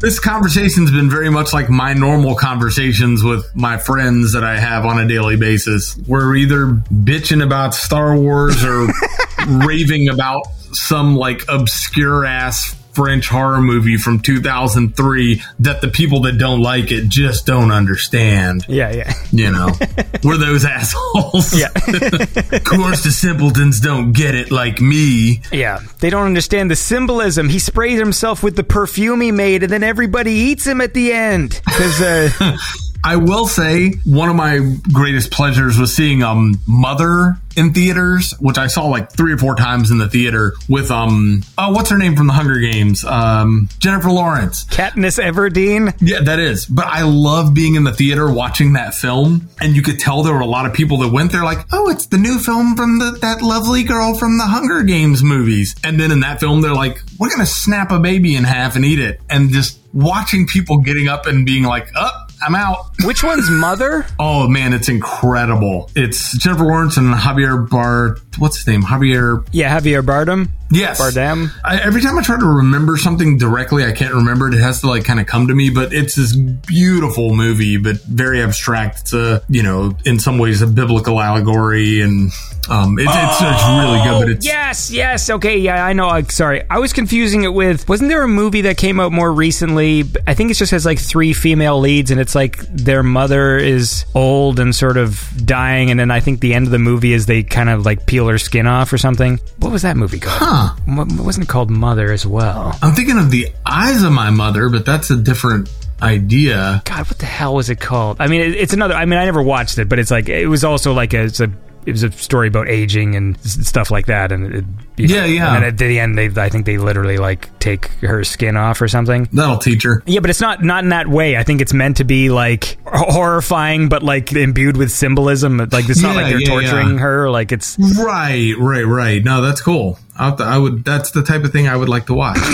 This conversation's been very much like my normal conversations with my friends that I have on a daily basis. We're either bitching about Star Wars or raving about some like obscure ass French horror movie from 2003 that the people that don't like it just don't understand. yeah, yeah. You know, we're those assholes. Yeah. of course, the simpletons don't get it like me. Yeah, they don't understand the symbolism. He sprays himself with the perfume he made, and then everybody eats him at the end. Because, uh, I will say one of my greatest pleasures was seeing um Mother in theaters, which I saw like three or four times in the theater with um oh what's her name from the Hunger Games um Jennifer Lawrence. Katniss Everdeen. Yeah, that is. But I love being in the theater watching that film, and you could tell there were a lot of people that went there like, oh, it's the new film from the that lovely girl from the Hunger Games movies. And then in that film, they're like, we're gonna snap a baby in half and eat it, and just watching people getting up and being like, up. I'm out. Which one's Mother? Oh man, it's incredible. It's Jennifer Lawrence and Javier Bard. What's his name? Javier. Yeah, Javier Bardem. Yes. Bardem. I, every time I try to remember something directly, I can't remember it. It has to like kind of come to me. But it's this beautiful movie, but very abstract. It's a you know in some ways a biblical allegory, and um, it's, it's, it's really good. But it's Yes, yes. Okay, yeah, I know. Uh, sorry. I was confusing it with. Wasn't there a movie that came out more recently? I think it just has like three female leads, and it's like their mother is old and sort of dying, and then I think the end of the movie is they kind of like peel her skin off or something. What was that movie called? Huh. Wa- Wasn't it called Mother as well? I'm thinking of the eyes of my mother, but that's a different idea. God, what the hell was it called? I mean, it's another. I mean, I never watched it, but it's like it was also like a, it's a it was a story about aging and stuff like that, and it, you know, Yeah, yeah. And at the end, they I think they literally like take her skin off or something. That'll teach her. Yeah, but it's not not in that way. I think it's meant to be like horrifying, but like imbued with symbolism. Like it's not Yeah, like they're yeah, torturing yeah. her. Like it's Right, right, right. No, that's cool. To- I would. That's the type of thing I would like to watch.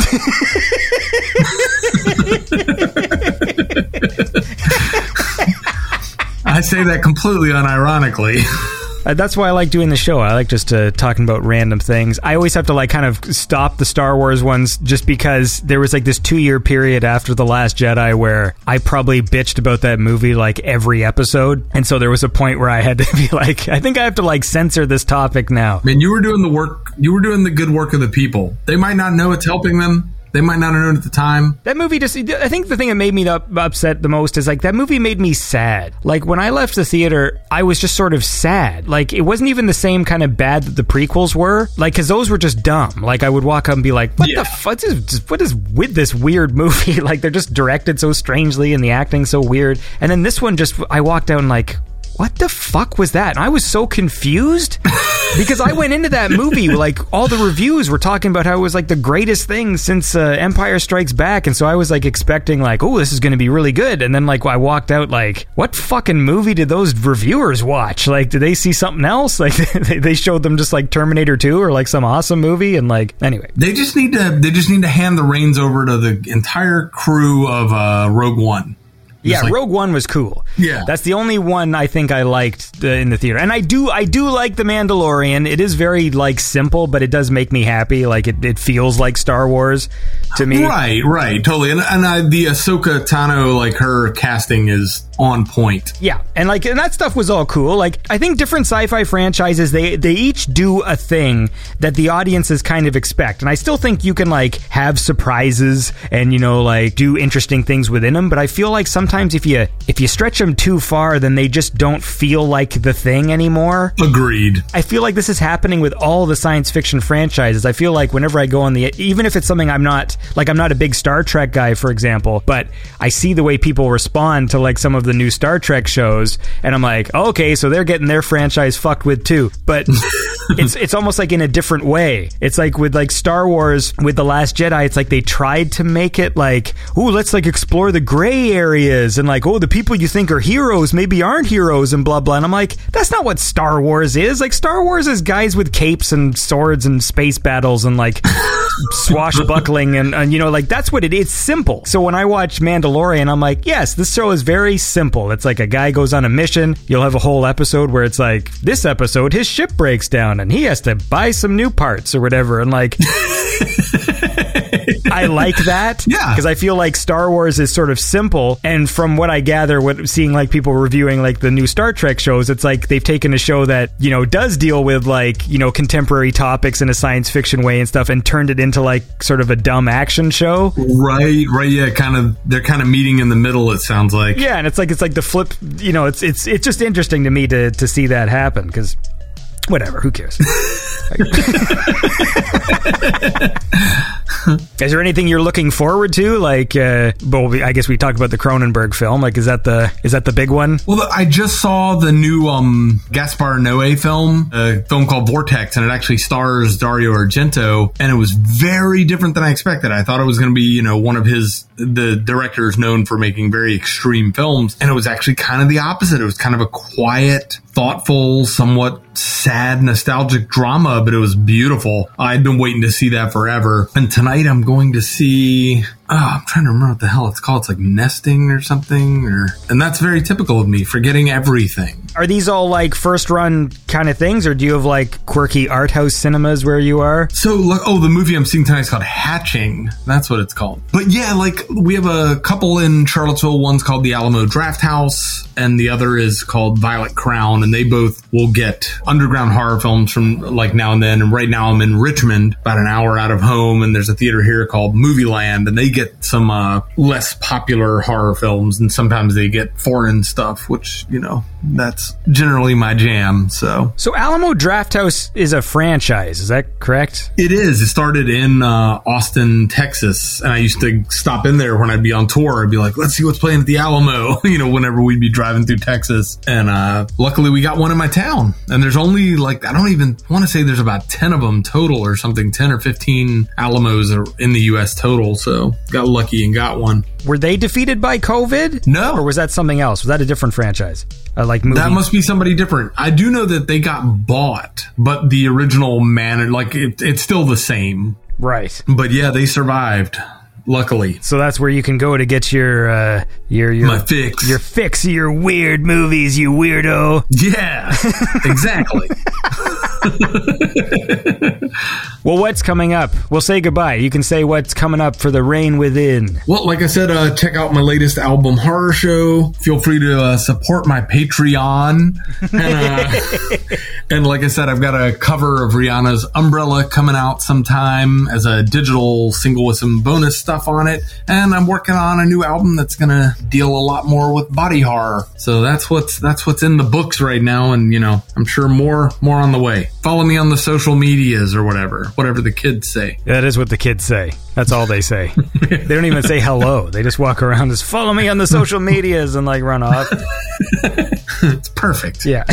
I say that completely unironically. Uh, that's why I like doing the show. I like just uh, talking about random things. I always have to like kind of stop the Star Wars ones just because there was like this two year period after the Last Jedi where I probably bitched about that movie like every episode, and so there was a point where I had to be like, I think I have to like censor this topic now. I mean, you were doing the work. You were doing the good work of the people. They might not know it's helping them. They might not have known at the time. That movie just, I think the thing that made me upset the most is like that movie made me sad. Like when I left the theater, I was just sort of sad. Like it wasn't even the same kind of bad that the prequels were. Like, cause those were just dumb. Like I would walk up and be like, what Yeah. the fuck is, what is with this weird movie? like they're just directed so strangely and the acting so weird. And then this one just, I walked out and like, what the fuck was that? And I was so confused because I went into that movie like all the reviews were talking about how it was like the greatest thing since uh, Empire Strikes Back, and so I was like expecting like, oh, this is going to be really good, and then like I walked out like, what fucking movie did those reviewers watch? Like, did they see something else? Like they, they showed them just like Terminator Two or like some awesome movie, and like anyway. They just need to. They just need to hand the reins over to the entire crew of uh, Rogue One. Yeah, like- Rogue One was cool. Yeah. that's the only one I think I liked uh, in the theater, and I do I do like the Mandalorian. It is very like simple, but it does make me happy. Like it, it feels like Star Wars to me. Right, right, totally. And, and I, the Ahsoka Tano, like her casting is on point. Yeah, and like and that stuff was all cool. Like I think different sci-fi franchises they they each do a thing that the audiences kind of expect. And I still think you can like have surprises and you know like do interesting things within them, but I feel like sometimes if you if you stretch them too far, then they just don't feel like the thing anymore. Agreed. I feel like this is happening with all the science fiction franchises. I feel like whenever I go on the, even if it's something I'm not, like I'm not a big Star Trek guy, for example, but I see the way people respond to like some of the new Star Trek shows, and I'm like, okay, so they're getting their franchise fucked with too. But it's it's almost like in a different way. It's like with like Star Wars with the Last Jedi. It's like they tried to make it like, oh, let's like explore the gray areas and like, oh, the people you think are heroes maybe aren't heroes and blah blah. And I'm like, that's not what Star Wars is. Like Star Wars is guys with capes and swords and space battles and like swashbuckling and, and you know like that's what it is. Simple. So when I watch Mandalorian, I'm like, yes, this show is very simple. It's like a guy goes on a mission. You'll have a whole episode where it's like this episode his ship breaks down and he has to buy some new parts or whatever. And like. I like that. Yeah. Because I feel like Star Wars is sort of simple. And from what I gather, what seeing like people reviewing like the new Star Trek shows, it's like they've taken a show that, you know, does deal with like, you know, contemporary topics in a science fiction way and stuff and turned it into like sort of a dumb action show. Right, right, yeah, kind of. They're kind of meeting in the middle. It sounds like. Yeah, and it's like it's like the flip. You know, it's it's it's just interesting to me to to see that happen because whatever, who cares? is there anything you're looking forward to? Like, uh, well, I guess we talked about the Cronenberg film. Like, is that the is that the big one? Well, I just saw the new um, Gaspar Noé film, a film called Vortex, and it actually stars Dario Argento, and it was very different than I expected. I thought it was going to be, you know, one of his the directors known for making very extreme films, and it was actually kind of the opposite. It was kind of a quiet, thoughtful, somewhat sad, nostalgic drama, but it was beautiful. I'd been waiting to see that forever, and tonight I'm going to see. Oh, I'm trying to remember what the hell it's called. It's like nesting or something, or and that's very typical of me, forgetting everything. Are these all like first run kind of things, or do you have like quirky art house cinemas where you are? So, look, oh, the movie I'm seeing tonight is called Hatching. That's what it's called. But yeah, like we have a couple in Charlottesville. One's called the Alamo Drafthouse, and the other is called Violet Crown. And they both will get underground horror films from like now and then. And right now I'm in Richmond, about an hour out of home, and there's a theater here called Movieland, and they get some uh, less popular horror films, and sometimes they get foreign stuff, which you know that's generally my jam. So So Alamo Drafthouse is a franchise, is that correct? It is. It started in uh, Austin, Texas, and I used to stop in there when I'd be on tour. I'd be like, "Let's see what's playing at the Alamo," you know, whenever we'd be driving through Texas. And uh, luckily, we got one in my town. And there's only like I don't even want to say there's about ten of them total or something, ten or fifteen Alamos are in the U.S. total. So got lucky and got one. Were they defeated by COVID? No. Or was that something else? Was that a different franchise? Uh, like movie? That must be somebody different. I do know that they got bought, but the original man, like it, it's still the same. right. But yeah, they survived. Luckily. So that's where you can go to get your uh, your your My fix. your fix your weird movies, you weirdo. Yeah, exactly. Well, what's coming up? We'll say goodbye. You can say what's coming up for the Rain Within. well, like I said, uh, check out my latest album, Horror Show. Feel free to uh, support my Patreon. And, uh, and like I said, I've got a cover of Rihanna's Umbrella coming out sometime as a digital single with some bonus stuff on it. And I'm working on a new album that's going to deal a lot more with body horror. So that's what's that's what's in the books right now. And you know, I'm sure more more on the way. Follow me on the social medias or whatever, whatever the kids say. That is what the kids say. That's all they say. they don't even say hello. They just walk around as follow me on the social medias and like run off. It's perfect. Yeah.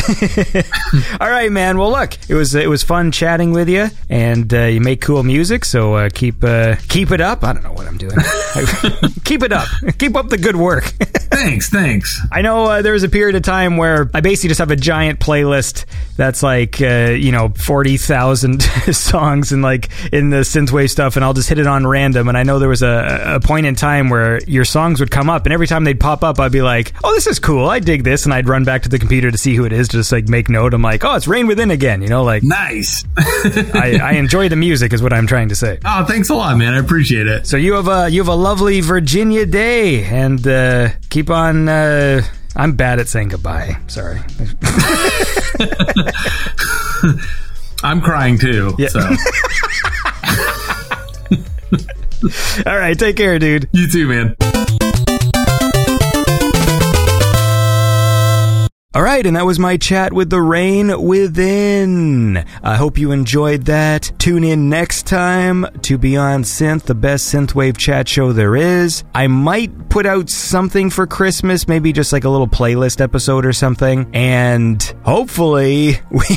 all right, man. Well, look, it was it was fun chatting with you, and uh, you make cool music. So uh, keep uh, keep it up. I don't know what I'm doing. keep it up. Keep up the good work. Thanks, thanks. I know uh, there was a period of time where I basically just have a giant playlist that's like uh, you know forty thousand songs and like in the synthwave stuff, and I'll just hit it on random. And I know there was a, a point in time where your songs would come up, and every time they'd pop up, I'd be like, "Oh, this is cool. I dig this," and I'd run back to the computer to see who it is, to just like make note. I'm like, "Oh, it's Rain Within again," you know, like Nice. I, I enjoy the music, is what I'm trying to say. oh, thanks a lot, man. I appreciate it. So you have a you have a lovely Virginia day, and uh, keep on. Uh, I'm bad at saying goodbye. Sorry. I'm crying too. Yeah. So All right, take care, dude. you too, man. All right, and that was my chat with the rain within. I hope you enjoyed that. Tune in next time to Beyond Synth, the best synthwave chat show there is. I might put out something for Christmas, maybe just like a little playlist episode or something, and hopefully we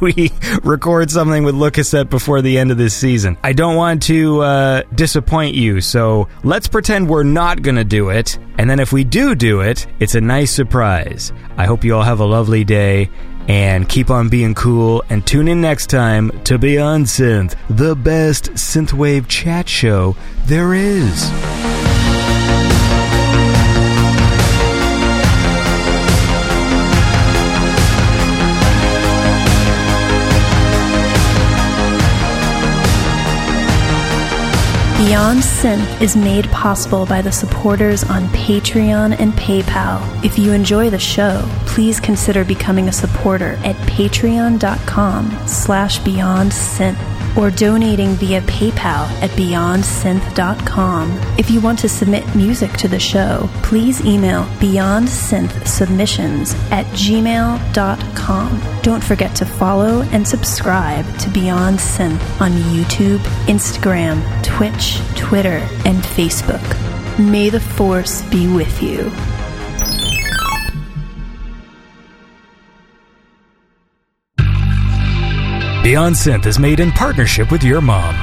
we record something with Lookasset before the end of this season. I don't want to uh, disappoint you, so let's pretend we're not gonna do it, and then if we do do it, it's a nice surprise. I hope you all have a lovely day and keep on being cool and tune in next time to Beyond Synth, the best synthwave chat show there is. Beyond Synth is made possible by the supporters on Patreon and PayPal. If you enjoy the show, please consider becoming a supporter at patreon.com slash beyond synth or donating via PayPal at beyondsynth.com. If you want to submit music to the show, please email beyondsynthsubmissions at gmail.com. Don't forget to follow and subscribe to Beyond Synth on YouTube, Instagram, Twitch, Twitter, and Facebook. May the Force be with you. Beyond Synth is made in partnership with your mom.